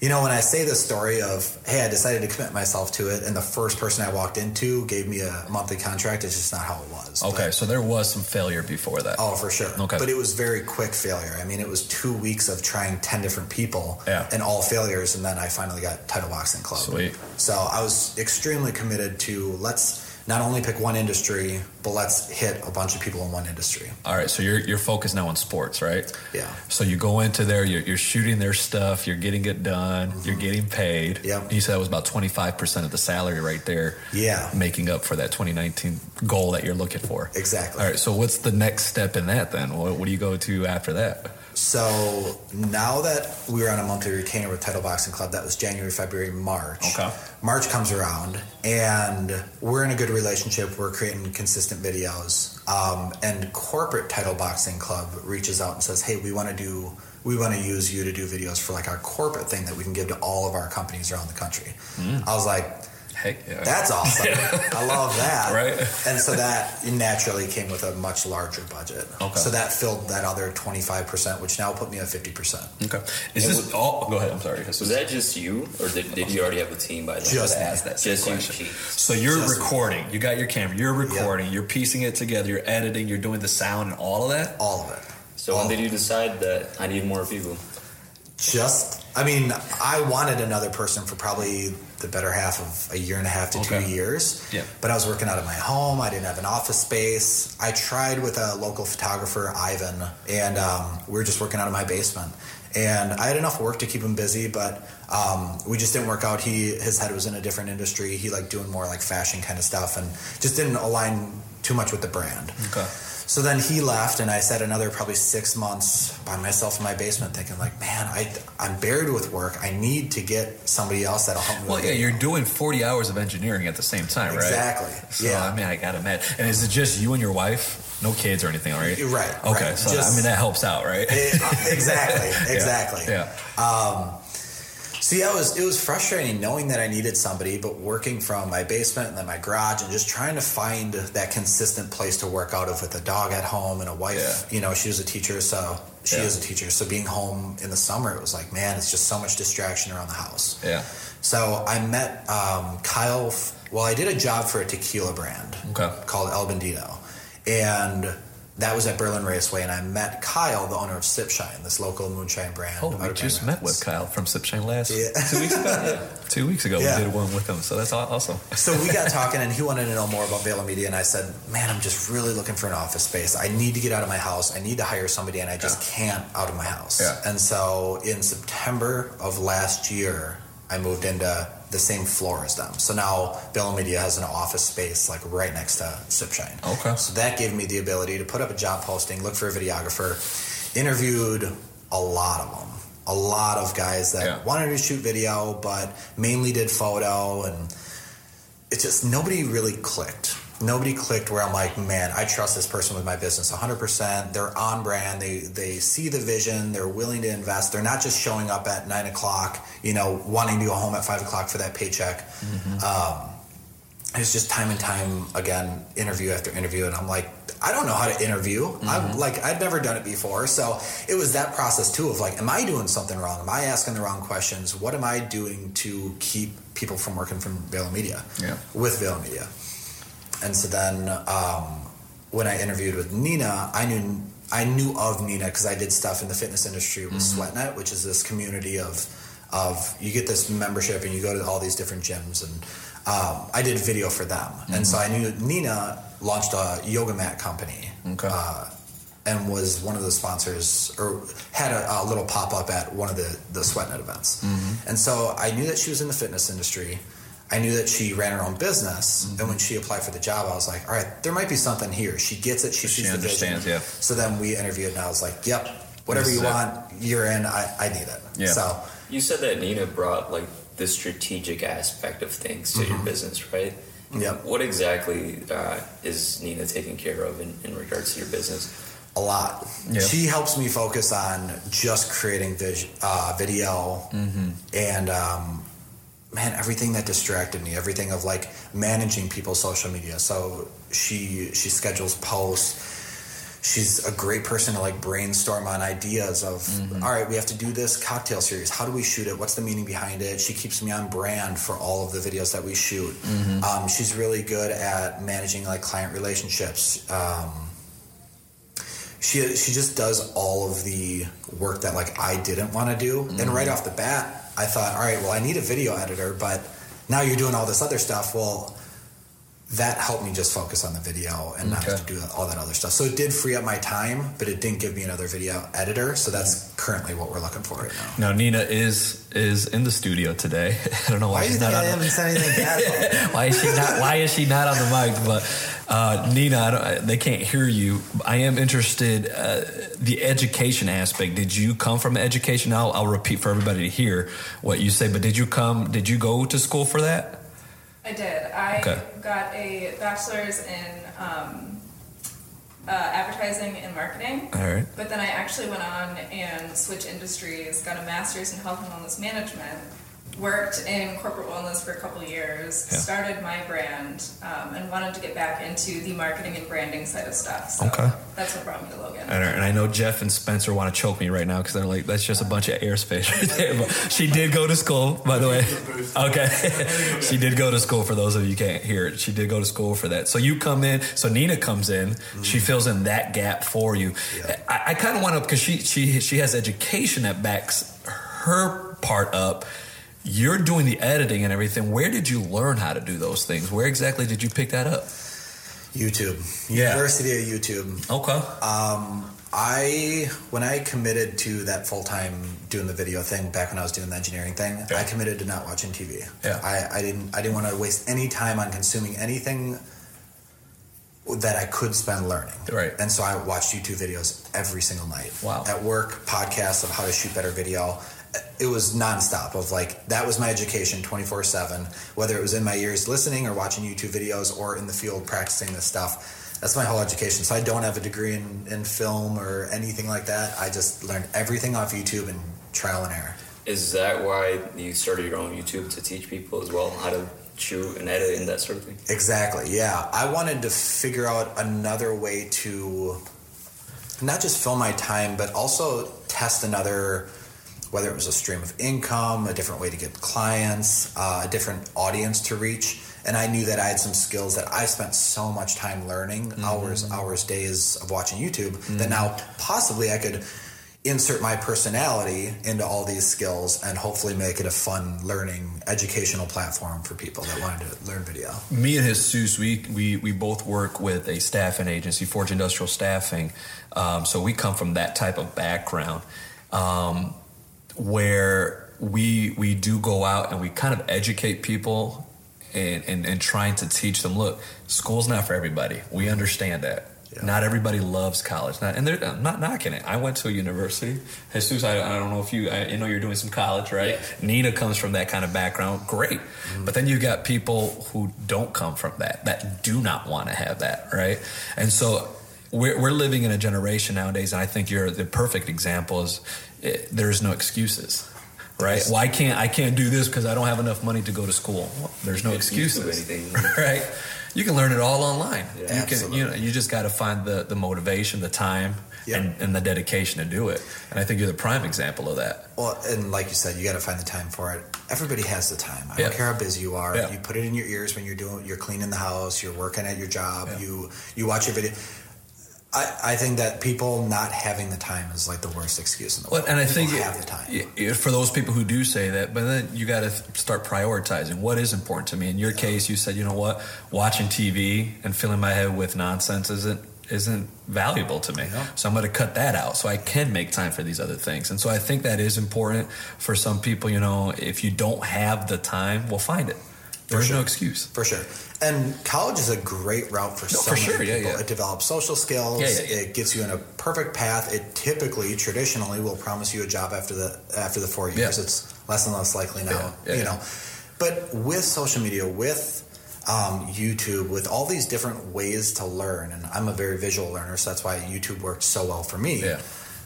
You know, when I say the story of, hey, I decided to commit myself to it, and the first person I walked into gave me a monthly contract, it's just not how it was. But- Okay, so there was some failure before that. Oh, for sure. Okay. But it was very quick failure. I mean, it was two weeks of trying 10 different people Yeah. and all failures. And then I finally got Title Boxing Club. Sweet. So I was extremely committed to let's not only pick one industry, but let's hit a bunch of people in one industry. All right, so you're you're focused now on sports, right? Yeah. So you go into there, you're, you're shooting their stuff, you're getting it done, you're getting paid. Mm-hmm. You said that was about 25% of the salary right there. Yeah. Making up for that 2019 goal that you're looking for. Exactly. All right, so what's the next step in that then? What, what do you go to after that? So now that we were on a monthly retainer with Title Boxing Club, that was January, February, March. Okay. March comes around, and we're in a good relationship. We're creating consistent videos, um, and corporate Title Boxing Club reaches out and says, "Hey, we want to do." We want to use you to do videos for like our corporate thing that we can give to all of our companies around the country. I was like, Heck yeah. that's awesome. I love that. Right. And so that naturally came with a much larger budget. Okay. So that filled that other 25%, which now put me at 50%. okay. Is And this all? Go ahead. I'm sorry. Was that just you, or did, did you already have a team by then? Just ask that same Just question. Jeez. So you're Just- recording. You got your camera. You're recording. You're piecing it together. You're editing. You're doing the sound and all of that. All of it. So when did you decide that I need more people? Just, I mean, I wanted another person for probably the better half of a year and a half to Okay. two years. Yeah. But I was working out of my home. I didn't have an office space. I tried with a local photographer, Ivan, and um, we were just working out of my basement. And I had enough work to keep him busy, but um, we just didn't work out. He his head was in a different industry. He liked doing more like fashion kind of stuff, and just didn't align too much with the brand. Okay. So then he left, and I sat another probably six months by myself in my basement, thinking like, man, I I'm buried with work. I need to get somebody else that'll help me. Well, yeah, you're doing 40 hours of engineering at the same time, right? Exactly. So, Yeah. I mean, I gotta imagine. And is it just you and your wife? No kids or anything, right? Right, Okay. right. So, Just- I mean, that helps out, right? Eh, exactly, exactly. Yeah. So yeah, it was it was frustrating knowing that I needed somebody, but working from my basement and then my garage, and just trying to find that consistent place to work out of with a dog at home and a wife. Yeah. You know, she was a teacher, so she Yeah. is a teacher. So being home in the summer, it was like, man, it's just so much distraction around the house. Yeah. So I met um, Kyle. f- Well, I did a job for a tequila brand Okay. called El Bandito, and that was at Berlin Raceway. And I met Kyle, the owner of Sipshine, this local moonshine brand. Oh, we just met with Kyle from Sipshine last Yeah. two weeks ago. Two weeks ago, Yeah. we did one with him. So that's awesome. So we got talking, and he wanted to know more about Valo Media, and I said, "Man, I'm just really looking for an office space. I need to get out of my house. I need to hire somebody, and I just can't out of my house." Yeah. And so in September of last year, I moved into the same floor as them. So now Valo Media has an office space like right next to Sipshine. Okay. So that gave me the ability to put up a job posting, look for a videographer, interviewed a lot of them. A lot of guys that Yeah. wanted to shoot video, but mainly did photo, and it just nobody really clicked. Nobody clicked where I'm like, man, I trust this person with my business 100%. They're on brand. They they see the vision. They're willing to invest. They're not just showing up at nine o'clock, you know, wanting to go home at five o'clock for that paycheck. Um, it's just time and time again, interview after interview, and I'm like, I don't know how to interview. I'm like, I've never done it before, so it was that process too of like, am I doing something wrong? Am I asking the wrong questions? What am I doing to keep people from working from Valo Media? Yeah. with Valo Media. And so then um, when I interviewed with Nina, I knew I knew of Nina because I did stuff in the fitness industry with SweatNet, which is this community of of you get this membership and you go to all these different gyms and um, I did video for them, and so I knew Nina launched a yoga mat company. Okay. Uh, and was one of the sponsors, or had a, a little pop up at one of the the SweatNet events. And so I knew that she was in the fitness industry. I knew that she ran her own business, and when she applied for the job, I was like, "All right, there might be something here." She gets it. She She sees the vision. understands, yeah. So then we interviewed, and I was like, "Yep, whatever you it. want, you're in. I, I need it." Yeah. So You said that Nina brought like the strategic aspect of things to your business, right? Yep. What exactly uh, is Nina taking care of in, in regards to your business? a lot. Yeah. She helps me focus on just creating vis- uh, video and um, man, everything that distracted me, everything of like managing people's social media. So she she schedules posts. She's a great person to like brainstorm on ideas of all right, we have to do this cocktail series. How do we shoot it? What's the meaning behind it? She keeps me on brand for all of the videos that we shoot. Um, she's really good at managing like client relationships. Um, she she just does all of the work that like I didn't want to do. And right off the bat, I thought, all right, well, I need a video editor, but now you're doing all this other stuff. Well, that helped me just focus on the video and not have to do all that other stuff. So it did free up my time, but it didn't give me another video editor. So that's currently what we're looking for right now. Now Nina is is in the studio today. I don't know why, Why she's not I on. haven't said anything bad why is she not? Why is she not on the mic? But uh, Nina, I don't, they can't hear you. I am interested. Uh, the education aspect. Did you come from education? I'll, I'll repeat for everybody to hear what you say. But did you come? Did you go to school for that? I did. I Okay. got a bachelor's in um, uh, advertising and marketing. All right. But then I actually went on and switched industries, got a master's in health and wellness management, worked in corporate wellness for a couple of years, Yeah. started my brand, um, and wanted to get back into the marketing and branding side of stuff. So Okay. that's what brought me to Logan. And I- and I know Jeff and Spencer want to choke me right now because they're like, that's just a bunch of airspace right there. But she did go to school, by the way. Okay. she did go to school for those of you who can't hear it. She did go to school for that. So you come in, so Nina comes in, she fills in that gap for you. Yeah. I, I kind of want to, because she, she, she has education that backs her part up. You're doing the editing and everything. Where did you learn how to do those things? Where exactly did you pick that up? YouTube, Yeah. University of YouTube. Okay. Um, I when I committed to that full time doing the video thing back when I was doing the engineering thing, Yeah. I committed to not watching TV. Yeah. I, I didn't I didn't want to waste any time on consuming anything that I could spend learning. Right. And so I watched YouTube videos every single night. Wow. At work, podcasts of how to shoot better video. It was nonstop of like that was my education 24 7 whether it was in my ears listening or watching youtube videos or in the field practicing this stuff that's my whole education so i don't have a degree in, in film or anything like that i just learned everything off youtube and trial and error Is that why you started your own YouTube to teach people as well how to shoot and edit and that sort of thing? Exactly. Yeah, I wanted to figure out another way to not just fill my time, but also test another, whether it was a stream of income, a different way to get clients, uh, a different audience to reach. And I knew that I had some skills that I spent so much time learning, hours, hours, days of watching YouTube, that now possibly I could insert my personality into all these skills and hopefully make it a fun learning educational platform for people that wanted to learn video. me and Jesus, we, we we both work with a staffing agency, Forge Industrial Staffing. Um, so we come from that type of background, um, where we we do go out and we kind of educate people and, and and trying to teach them. Look, school's not for everybody. We understand that. Yeah. Not everybody loves college, not, and they're I'm not knocking it. I went to a university. Jesus, I, I don't know if you, I, know, you're doing some college, right? Yeah. Nina comes from that kind of background, great. Mm-hmm. But then you've got people who don't come from that, that do not want to have that, right? And so we're, we're living in a generation nowadays, and I think you're the perfect example. Is eh, there's no excuses, right? Yes. Well, can't I can't do this because I don't have enough money to go to school. Well, there's no excuses, anything. right? You can learn it all online. Yeah. you can, Absolutely. you know, you just got to find the the motivation, the time, and, and the dedication to do it. And I think you're the prime example of that. Well, and like you said, you got to find the time for it. Everybody has the time. I Yeah. don't care how busy you are. Yeah. You put it in your ears when you're doing, you're cleaning the house, you're working at your job, you you watch your video. I, I think that people not having the time is like the worst excuse in the Well, world. and I People think have the time. y- for those people who do say that, but then you got to start prioritizing what is important to me. In your case, you said, you know what, watching TV and filling my head with nonsense isn't isn't valuable to me. Yeah. So I'm going to cut that out so I can make time for these other things. And so I think that is important for some people. You know, if you don't have the time, we'll find it. There's sure. no excuse. For sure. And college is a great route for No, so for many sure. Yeah, people. yeah. It develops social skills. Yeah, yeah, yeah. It gets you in a perfect path. It typically, traditionally, will promise you a job after the after the four years. Yeah. It's less and less likely now. Yeah, yeah, you yeah. know, but with social media, with um, YouTube, with all these different ways to learn, and I'm a very visual learner, so that's why YouTube works so well for me Yeah.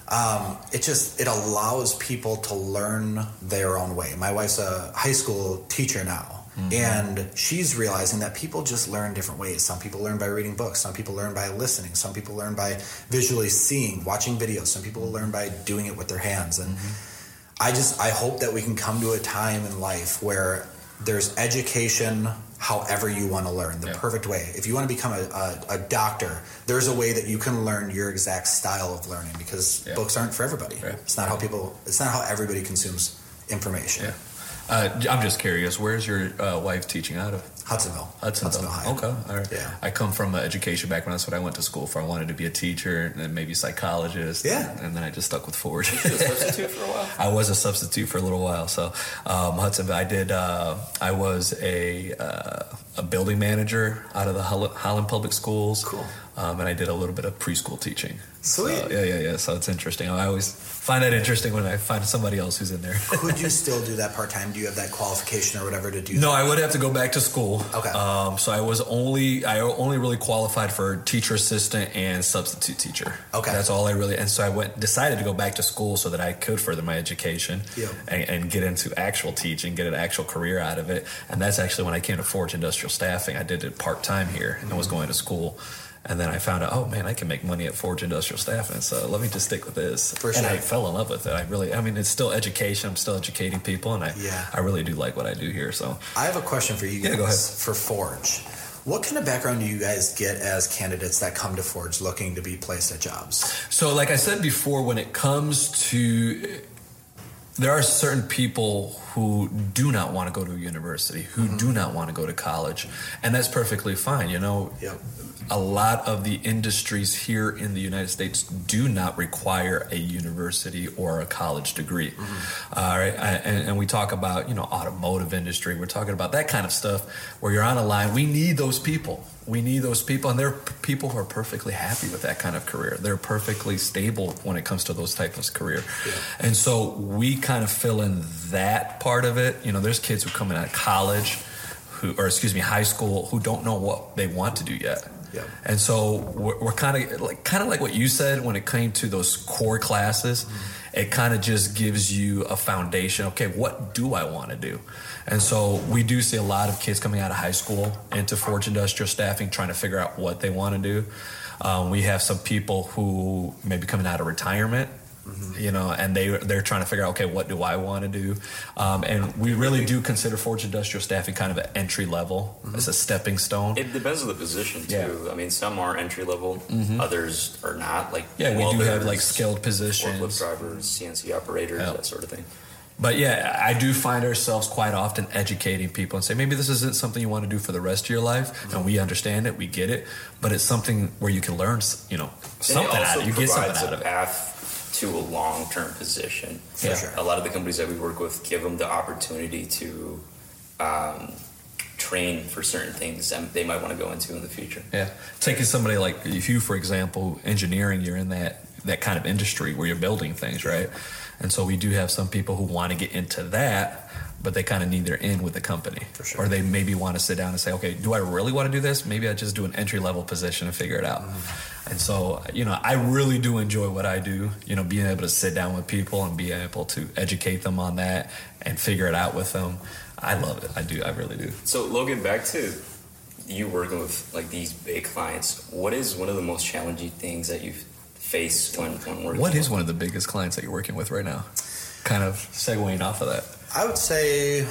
um, it just it allows people to learn their own way. My wife's a high school teacher now. Mm-hmm. And she's realizing that people just learn different ways. Some people learn by reading books. Some people learn by listening. Some people learn by visually seeing, watching videos. Some people learn by doing it with their hands. And mm-hmm. I just I hope that we can come to a time in life where there's education however you want to learn the Yeah. perfect way if you want to become a, a, a doctor there's a way that you can learn your exact style of learning because Yeah. books aren't for everybody Yeah. it's not how people it's not how everybody consumes information. Uh, I'm just curious. Where's your uh, wife teaching out of? hudsonville Hudsonville. High. Okay. All right. Yeah. I come from an education background. That's what I went to school for. I wanted to be a teacher and then maybe psychologist. Yeah. And then I just stuck with Forge. You a substitute for a while. I was a substitute for a little while. So um, Hudson, I did. Uh, I was a uh, a building manager out of the Holl- Holland Public Schools. Cool. Um, and I did a little bit of preschool teaching. Sweet. So, yeah, yeah, yeah. So it's interesting. I always find that interesting when I find somebody else who's in there. could you still do that part-time do you have that qualification or whatever to do No, I would have to go back to school. Okay. Um, so I was only I only really qualified for teacher assistant and substitute teacher. Okay. That's all I really. And so I went decided to go back to school so that I could further my education Yep. and, and get into actual teaching, get an actual career out of it. And that's actually when I came to Forge Industrial Staffing. I did it part time here and I was going to school. And then I found out, oh man, I can make money at Forge Industrial Staffing. So let me just stick with this. For And. I fell in love with it. I really, I mean, it's still education. I'm still educating people, and I, Yeah. I really do like what I do here. So I have a question for you guys Yeah, go ahead. for Forge. What kind of background do you guys get as candidates that come to Forge looking to be placed at jobs? So, like I said before, when it comes to there are certain people who do not want to go to a university, who mm-hmm. do not want to go to college, and that's perfectly fine. You know, Yep. A lot of the industries here in the United States do not require a university or a college degree. Mm-hmm. Uh, all right, and, and we talk about you know automotive industry. We're talking about that kind of stuff where you're on a line. We need those people. We need those people, and they're people who are perfectly happy with that kind of career. They're perfectly stable when it comes to those types of career, and so we kind of fill in that part of it. You know, there's kids who come in out of college, who or excuse me, high school, who don't know what they want to do yet. And so we're, we're kind of like kind of like what you said when it came to those core classes. It kind of just gives you a foundation. Okay, what do I want to do? And so we do see a lot of kids coming out of high school into Forge Industrial Staffing, trying to figure out what they want to do. Um, we have some people who may be coming out of retirement. Mm-hmm. You know, and they they're trying to figure out okay, what do I want to do? Um, and we really do consider Forge Industrial Staffing kind of an entry level. Mm-hmm. It's a stepping stone. It depends on the position too. Yeah. I mean, some are entry level, mm-hmm. others are not. Like Yeah, we do have like skilled forklift positions. drivers, CNC operators, Yeah. that sort of thing. But yeah, I do find ourselves quite often educating people and say maybe this isn't something you want to do for the rest of your life, and we understand it, we get it, but it's something where you can learn, you know, something out of it. You get something out of it. To a long term position. Yeah. sure. A lot of the companies that we work with give them the opportunity to um, train for certain things that they might want to go into in the future. Yeah, taking somebody like if you, for example, engineering, you're in that that kind of industry where you're building things, right? And so we do have some people who want to get into that, but they kind of need their in with the company, For sure. or they maybe want to sit down and say, okay, do I really want to do this? Maybe I just do an entry level position and figure it out. Mm-hmm. And so, you know, I really do enjoy what I do. You know, being able to sit down with people and be able to educate them on that and figure it out with them. I love it. I do. I really do. So Logan, back to you working with like these big clients. What is one of the most challenging things that you've faced when, when working? What is one of the biggest clients that you're working with right now? Kind of segueing off of that. I would say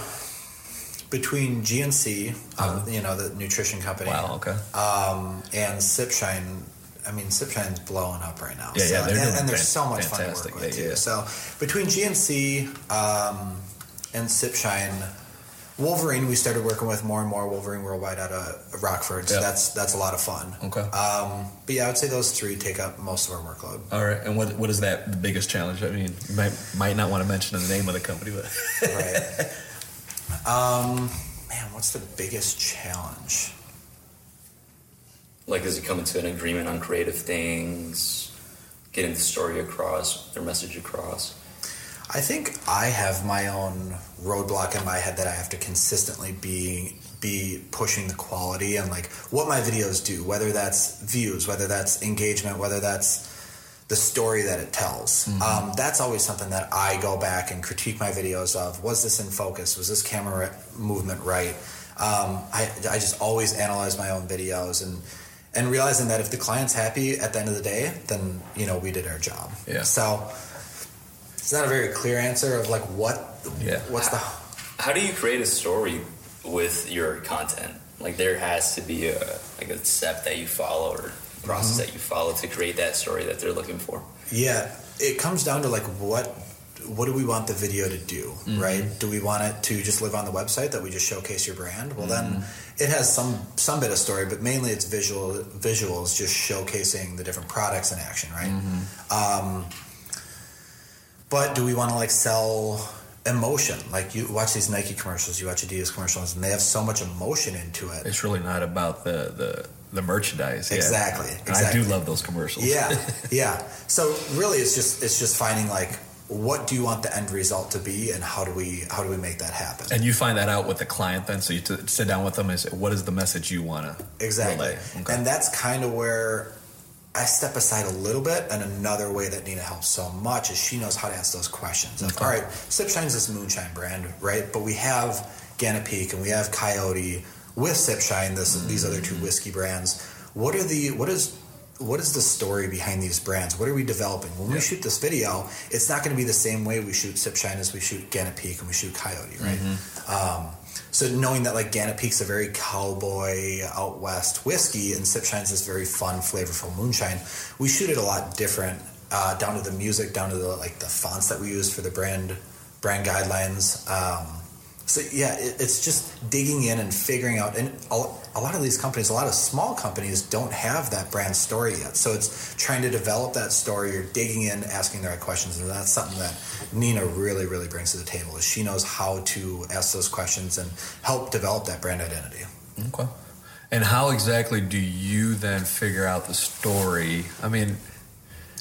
between GNC, uh, you know, the nutrition company, Wow. Okay. um, and Sipshine. I mean, Sipshine's blowing up right now. Yeah, yeah, they're and, doing and they're so much fun to fantastic. work with Yeah, too. So between GNC um, and Sipshine, Wolverine, we started working with more and more Wolverine Worldwide out of Rockford. So Yeah. that's that's a lot of fun. Okay. Um, but yeah, I would say those three take up most of our workload. All right. And what what is that the biggest challenge? I mean, you might might not want to mention the name of the company, but right. Um, man, what's the biggest challenge? like is it coming to an agreement on creative things, getting the story across, their message across? I think I have my own roadblock in my head that I have to consistently be be pushing the quality and like what my videos do, whether that's views, whether that's engagement, whether that's the story that it tells. Um, that's always something that I go back and critique my videos of. Was this in focus? Was this camera movement right? Um, I, I just always analyze my own videos and and realizing that if the client's happy at the end of the day, then you know we did our job. Yeah. So it's not a very clear answer of like what Yeah. what's the How do you create a story with your content? Like there has to be a like a step that you follow or process mm-hmm. that you follow to create that story that they're looking for. yeah. It comes down to like what what do we want the video to do mm-hmm. right? Do we want it to just live on the website that we just showcase your brand? Well then mm-hmm. it has some some bit of story but mainly it's visual visuals just showcasing the different products in action right? Um, but do we want to like sell emotion like you watch these nike commercials you watch adidas commercials and they have so much emotion into it it's really not about the the, the merchandise. yeah. Exactly, And I do love those commercials. yeah yeah so really it's just it's just finding like what do you want the end result to be and how do we how do we make that happen And you find that out with the client then, so you t- sit down with them and say, "What is the message you want to exactly relay?" Okay. and that's kind of where i step aside a little bit and another way that nina helps so much is she knows how to ask those questions Like, Okay. all right sipshine's this moonshine brand right but we have peak and we have coyote with sipshine this these other two whiskey brands what are the what is what is the story behind these brands? What are we developing? When we shoot this video, it's not going to be the same way we shoot Sipshine as we shoot Peak and we shoot Coyote, right? Um, so knowing that like Gannett Peak's a very cowboy out west whiskey and Sipshine's this very fun, flavorful moonshine, we shoot it a lot different, uh, down to the music, down to the like the fonts that we use for the brand brand guidelines. Um, so yeah, it, it's just digging in and figuring out. And a, a lot of these companies, a lot of small companies, don't have that brand story yet. So it's trying to develop that story. You're digging in, asking the right questions, and that's something that Nina really, really brings to the table. Is she knows how to ask those questions and help develop that brand identity. Okay. And how exactly do you then figure out the story? I mean,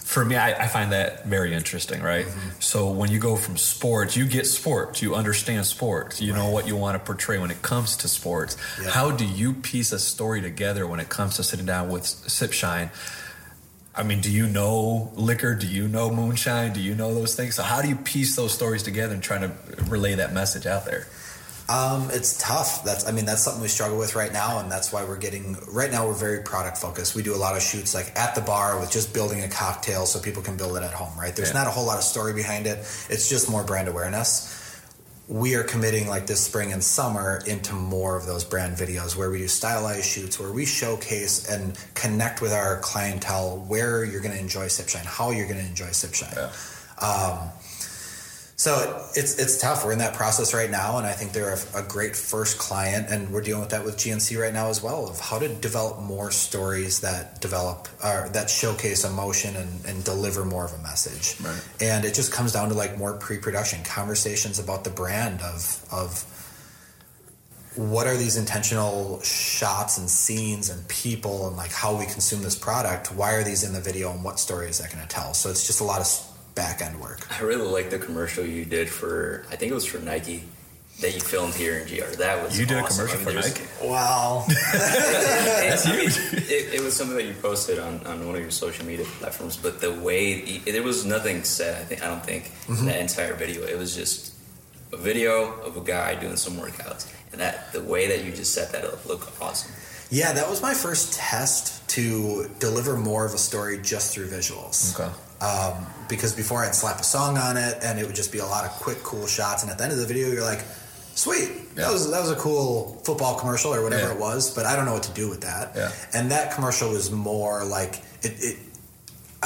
for me, I, I find that very interesting, right? Mm-hmm. So when you go from sports, you get sports, you understand sports, you know what you want to portray when it comes to sports. Yeah. How do you piece a story together when it comes to sitting down with Sipshine? I mean, do you know liquor? Do you know moonshine? Do you know those things? So how do you piece those stories together and try to relay that message out there? Um, it's tough. That's I mean that's something we struggle with right now, and that's why we're getting right now we're very product focused. We do a lot of shoots like at the bar with just building a cocktail so people can build it at home. Right? There's Yeah. not a whole lot of story behind it. It's just more brand awareness. We are committing like this spring and summer into more of those brand videos where we do stylized shoots where we showcase and connect with our clientele where you're going to enjoy Sipshine, how you're going to enjoy Sipshine. Um, so it's it's tough. We're in that process right now, and I think they're a, a great first client, and we're dealing with that with GNC right now as well of how to develop more stories that develop or that showcase emotion and, and deliver more of a message. Right. And it just comes down to like more pre-production conversations about the brand of of what are these intentional shots and scenes and people and like how we consume this product? Why are these in the video and what story is that going to tell? So it's just a lot of back end work. I really like the commercial you did for, I think it was for Nike that you filmed here in GR. That was You did a commercial I for mean, there's- Nike. Wow. That's huge. It, it was something that you posted on, on one of your social media platforms, but the way there was nothing said. I think I don't think in mm-hmm. that entire video. It was just a video of a guy doing some workouts, and that the way that you just set that up looked awesome. yeah, that was my first test to deliver more of a story just through visuals. Okay. Um, because before I'd slap a song on it and it would just be a lot of quick, cool shots. And at the end of the video, you're like, sweet, that was that was a cool football commercial or whatever Yeah. it was, but I don't know what to do with that. Yeah. And that commercial was more like it. it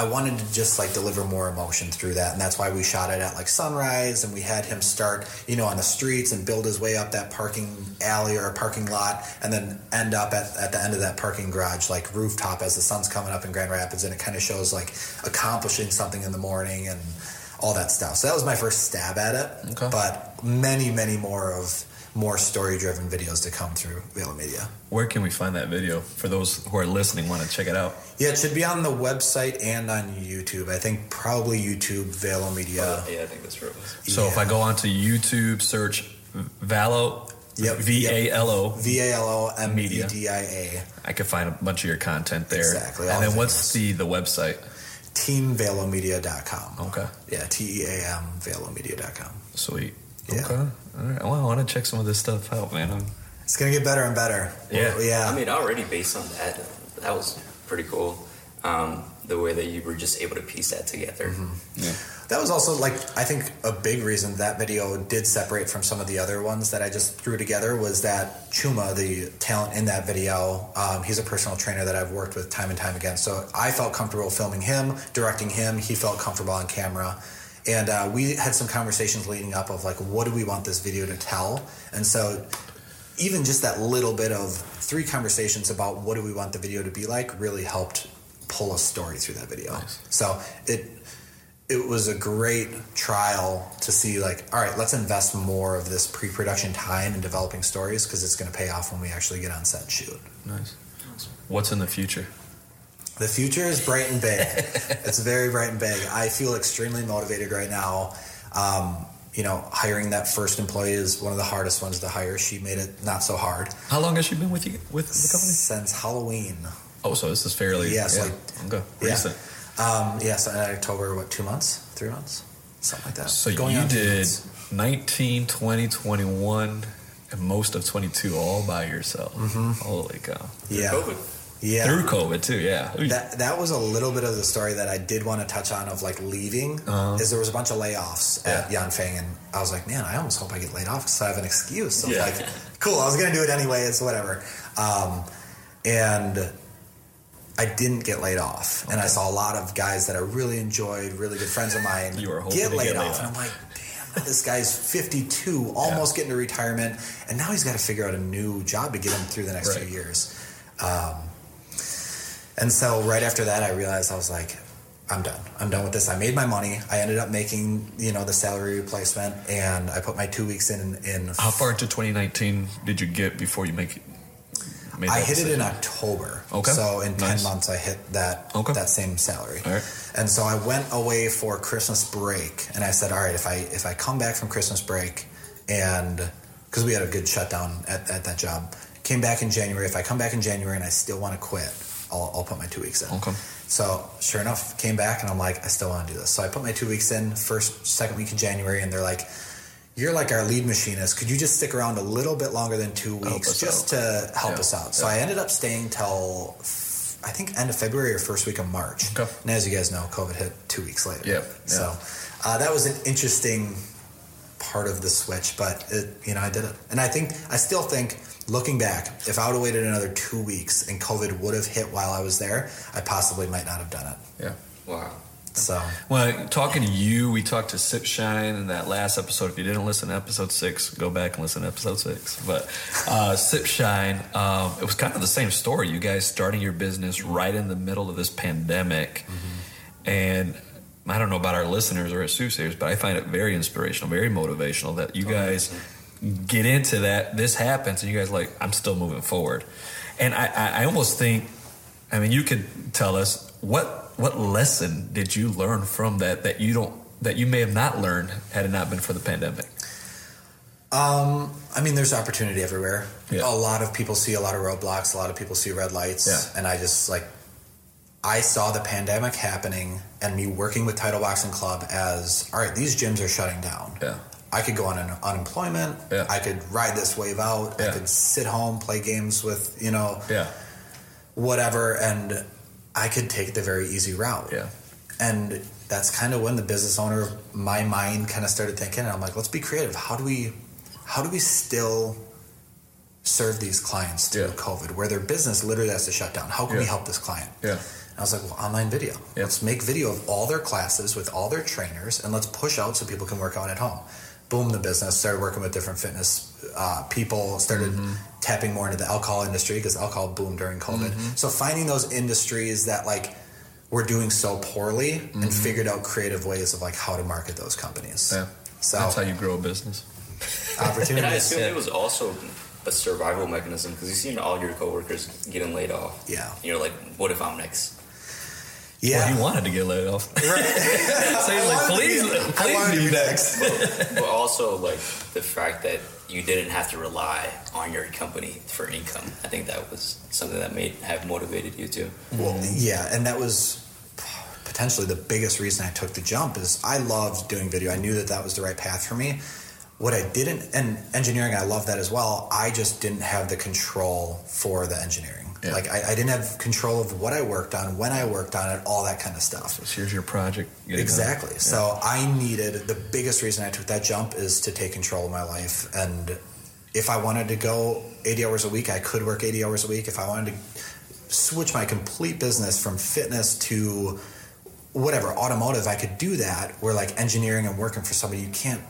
I wanted to just like deliver more emotion through that, and that's why we shot it at like sunrise, and we had him start, you know, on the streets and build his way up that parking alley or parking lot, and then end up at, at the end of that parking garage, like rooftop as the sun's coming up in Grand Rapids, and it kind of shows like accomplishing something in the morning and all that stuff. So that was my first stab at it, Okay. but many, many more of more story-driven videos to come through Valo Media. Where can we find that video for those who are listening? Want to check it out? Yeah, it should be on the website and on YouTube. I think probably YouTube, Valo Media. Oh, yeah, I think that's where it was. So if I go onto YouTube, search Valo, Yep. V A L O, V A L O M E D I A. I could find a bunch of your content there. Exactly, And then what's the the website? TeamValoMedia.com. Okay. Yeah, T E A M Valomedia.com. Sweet. Yeah. Okay. All right. Well, I want to check some of this stuff out, man. I'm, It's going to get better and better. Yeah. Well, yeah. I mean, already based on that, that was pretty cool. Um, the way that you were just able to piece that together. Yeah, That was also like I think a big reason that video did separate from some of the other ones that I just threw together was that Chuma, the talent in that video, um, he's a personal trainer that I've worked with time and time again. So I felt comfortable filming him, directing him. He felt comfortable on camera, and uh, we had some conversations leading up of like, what do we want this video to tell? And so even just that little bit of three conversations about what do we want the video to be like really helped pull a story through that video. So it it was a great trial to see like all right let's invest more of this pre-production time in developing stories because it's going to pay off when we actually get on set and shoot nice. What's in the future? The future is bright and big it's very bright and big i feel extremely motivated right now um, you know hiring that first employee is one of the hardest ones to hire she made it not so hard How long has she been with you with the company? since halloween Oh, so this is fairly Yes, yeah. like- okay. yeah. recent. Um, yes, in October, what, two months? Three months? Something like that. So Going you did months. 19, 20, 21, and most of 22 all by yourself. Holy cow. Yeah. COVID. Yeah. Through COVID, too, yeah. That, that was a little bit of the story that I did want to touch on of like leaving Uh-huh. is there was a bunch of layoffs at Yanfeng and I was like, man, I almost hope I get laid off because I have an excuse. So Yeah. like, cool, I was going to do it anyway. It's whatever. Um, and I didn't get laid off. And I saw a lot of guys that I really enjoyed, really good friends of mine, You were get laid get laid off. And. I'm like, damn, this guy's 52, almost getting to retirement. And now he's got to figure out a new job to get him through the next Right. few years. Um, and so right after that, I realized I was like, I'm done. I'm done with this. I made my money. I ended up making, you know, the salary replacement, and I put my two weeks in. In How far into 2019 did you get before you make made I hit it in? October. Okay. So in ten months, I hit that Okay. that same salary. All right. And so I went away for Christmas break, and I said, all right, if I if I come back from Christmas break, and because we had a good shutdown at, at that job, came back in January. If I come back in January and I still want to quit, I'll, I'll put my two weeks in. Okay. So sure enough, came back and I'm like, I still want to do this. So I put my two weeks in, first, second week in January, and they're like, You're like our lead machinist. Could you just stick around a little bit longer than two weeks us just to help Yeah. us out? So I ended up staying till I think end of February or first week of March. Okay. And as you guys know, COVID hit two weeks later. Yep. So uh, that was an interesting part of the switch, but it, you know, I did it. And I think, I still think, looking back, if I would have waited another two weeks and COVID would have hit while I was there, I possibly might not have done it. Yeah. Wow. So, Well, talking to you, we talked to Sip Shine in that last episode. If you didn't listen to episode six, go back and listen to episode six. But uh, Sip Shine, um, it was kind of the same story. You guys starting your business right in the middle of this pandemic. And I don't know about our listeners or our soothsayers, but I find it very inspirational, very motivational that you guys get into that. This happens, and you guys like, I'm still moving forward. And I, I, I almost think, I mean, you could tell us what what lesson did you learn from that that you don't that you may have not learned had it not been for the pandemic. Um, I mean, there's opportunity everywhere. Yeah. A lot of people see a lot of roadblocks. A lot of people see red lights. Yeah. And I just like, I saw the pandemic happening and me working with Title Boxing Club as, all right, these gyms are shutting down. Yeah. I could go on an unemployment. Yeah. I could ride this wave out. Yeah. I could sit home, play games with, you know, Yeah. whatever. And I could take the very easy route. Yeah. And that's kind of when the business owner, my mind kind of started thinking, and I'm like, let's be creative. How do we, how do we still serve these clients through Yeah. COVID, where their business literally has to shut down? How can we help this client? Yeah. I was like, well, online video. Yeah. Let's make video of all their classes with all their trainers, and let's push out so people can work out at home. Boom, the business started working with different fitness uh, people. Started Mm-hmm. tapping more into the alcohol industry because alcohol boomed during COVID. Mm-hmm. So finding those industries that like were doing so poorly and figured out creative ways of like how to market those companies. Mm-hmm. Yeah. So That's how you grow a business. And I opportunities. assume it was also a survival mechanism because you've seen all your coworkers getting laid off. Yeah. You're like, what if I'm next? Yeah. Well, he wanted to get laid off. so he's like, please, I please wanted to be be next. but also like the fact that you didn't have to rely on your company for income. I think that was something that made have motivated you too. Well, yeah, and that was potentially the biggest reason I took the jump is I loved doing video. I knew that that was the right path for me. What I didn't, and engineering, I love that as well. I just didn't have the control for the engineering. Yeah. Like I, I didn't have control of what I worked on, when I worked on it, all that kind of stuff. So here's your project. Get it done. Exactly. So I needed the biggest reason I took that jump is to take control of my life. And if I wanted to go 80 hours a week, I could work 80 hours a week. If I wanted to switch my complete business from fitness to whatever automotive, I could do that. Where like engineering and working for somebody, you can't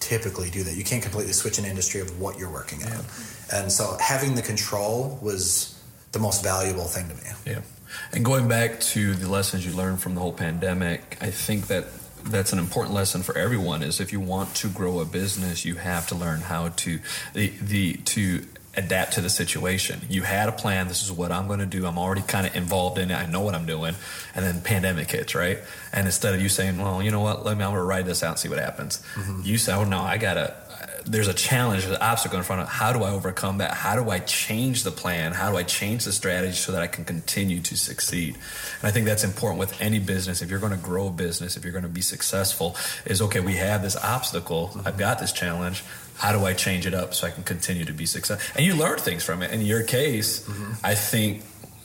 typically do that. You can't completely switch an industry of what you're working in. And so having the control was the most valuable thing to me. Yeah. And going back to the lessons you learned from the whole pandemic, I think that that's an important lesson for everyone is if you want to grow a business, you have to learn how to the the to adapt to the situation. You had a plan, this is what I'm going to do. I'm already kind of involved in it. I know what I'm doing. And then pandemic hits, right? And instead of you saying, "Well, you know what? Let me I'm going to ride this out and see what happens." Mm-hmm. You say, "Oh no, I got to there's a challenge, there's an obstacle in front of how do I overcome that? How do I change the plan? How do I change the strategy so that I can continue to succeed? And I think that's important with any business. If you're going to grow a business, if you're going to be successful, is okay, we have this obstacle, I've got this challenge. How do I change it up so I can continue to be successful? And you learn things from it. In your case, mm-hmm. I think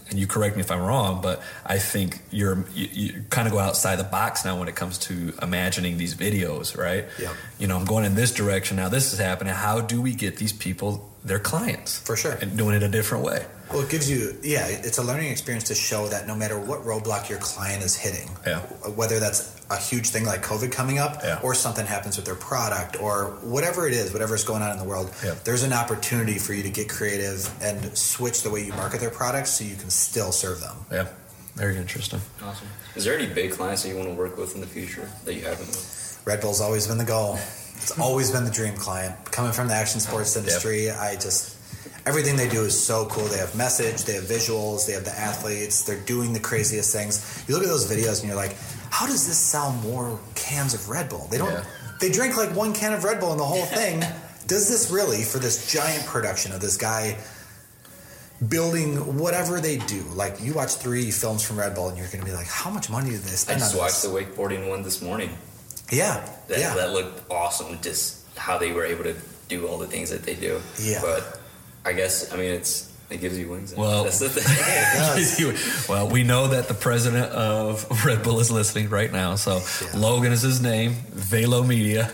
and you correct me if I'm wrong, but I think you're you, you kind of go outside the box now when it comes to imagining these videos, right? Yep. You know, I'm going in this direction now. This is happening. How do we get these people their clients For sure. and doing it a different way? Well, it gives you, yeah, it's a learning experience to show that no matter what roadblock your client is hitting, Yeah. whether that's a huge thing like COVID coming up, Yeah. or something happens with their product, or whatever it is, whatever's going on in the world, Yeah. there's an opportunity for you to get creative and switch the way you market their products so you can still serve them. Yeah, very interesting. Awesome. Is there any big clients that you want to work with in the future that you haven't with? Red Bull's always been the goal. It's always been the dream client. Coming from the action sports Yep. industry, I just everything they do is so cool. They have message, they have visuals, they have the athletes. They're doing the craziest things. You look at those videos and you're like, how does this sell more cans of Red Bull? They don't. Yeah. They drink like one can of Red Bull in the whole thing. does this really for this giant production of this guy? Building whatever they do, like you watch three films from Red Bull, and you're going to be like, "How much money did they I just watched this?" the wakeboarding one this morning. Yeah, That, yeah. that looked awesome. Just how they were able to do all the things that they do. Yeah. But I guess I mean it's it gives you wings. Well- that's the thing. well, we know that the president of Red Bull is listening right now. So Yeah. Logan is his name. Valo Media.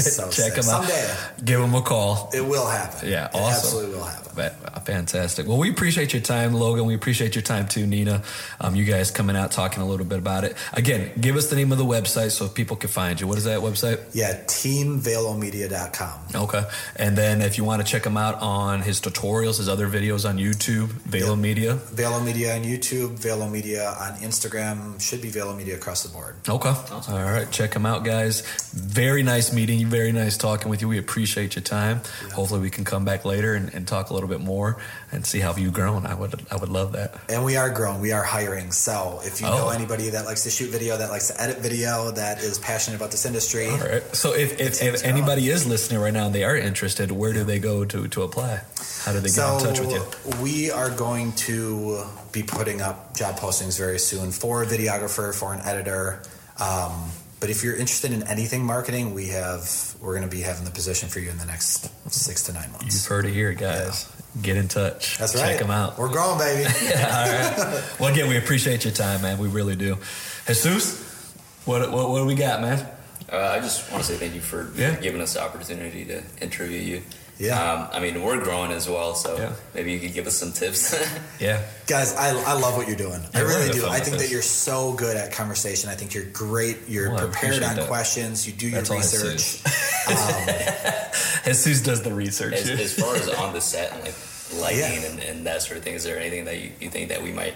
so Check sick. him out. Someday. Give him a call. It will happen. Yeah, it awesome. absolutely will happen. Fa- Fantastic. Well, we appreciate your time, Logan. We appreciate your time too, Nina. Um, you guys coming out talking a little bit about it. Again, give us the name of the website so people can find you. What is that website? Yeah, teamvalomedia.com. Okay. And then if you want to check him out on his tutorials, his other videos on YouTube, Valo Media. Valo Media on YouTube, Valo Media on Instagram. Should be Valo Media across the board. Okay. Awesome. All right. Check them out, guys. Very nice meeting you. Very nice talking with you. We appreciate your time. Hopefully, we can come back later and, and talk a little bit more and see how you've grown. I would I would love that. And we are growing. We are hiring. So if you Oh. know anybody that likes to shoot video, that likes to edit video, that is passionate about this industry, All right. So if, if, if anybody is listening right now and they are interested, where do they go to, to apply? How do they get so in touch with you? we are going to be putting up job postings very soon for a videographer, for an editor. Um, but if you're interested in anything marketing, we have we're going to be having the position for you in the next six to nine months. You've heard it here, guys. Get in touch. That's right. Check them out. We're growing, baby. All right. Well, again, we appreciate your time, man. We really do. Jesus, what, what, what do we got, man? Uh, I just want to say thank you for, Yeah. for giving us the opportunity to interview you. Yeah. Um, I mean, we're growing as well, so Yeah. maybe you could give us some tips. Yeah. Guys, I, I love what you're doing. I Yeah, we're really do. I with think this. that you're so good at conversation. I think you're great. You're Well, prepared on that. questions. You do That's your all I say. research. Jesus does the research. as, as far as on the set and like lighting Yeah. and, and that sort of thing, is there anything that you, you think that we might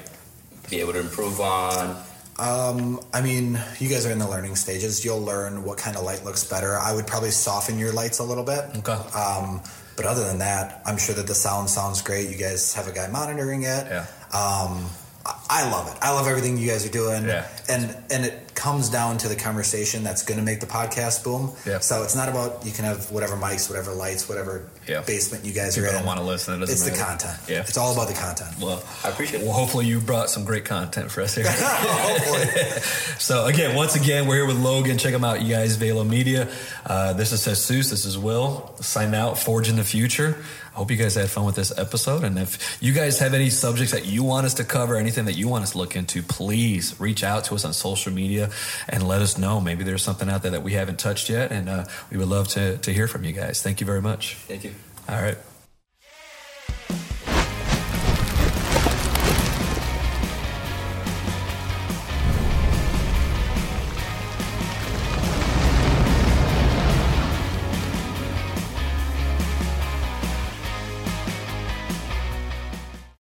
be able to improve on? Um, I mean, you guys are in the learning stages. You'll learn what kind of light looks better. I would probably soften your lights a little bit. Okay. Um, but other than that, I'm sure that the sound sounds great. You guys have a guy monitoring it. Yeah. Um, I- love it. I love everything you guys are doing. Yeah. And and it comes down to the conversation that's going to make the podcast boom. Yeah. So it's not about you can have whatever mics, whatever lights, whatever Yeah. basement you guys People are in. don't wanna listen, it doesn't it's the content. Yeah. It's all about the content. Well, I appreciate it. well, hopefully you brought some great content for us here. Hopefully. So again, once again, we're here with Logan. Check him out, you guys. Valo Media. Uh, this is Jesus. This is Will. Sign out. Forging the Future. I hope you guys had fun with this episode. And if you guys have any subjects that you want us to cover, anything that you want us to look into, please reach out to us on social media and let us know. Maybe there's something out there that we haven't touched yet, and uh, we would love to to hear from you guys. Thank you very much. Thank you. All right.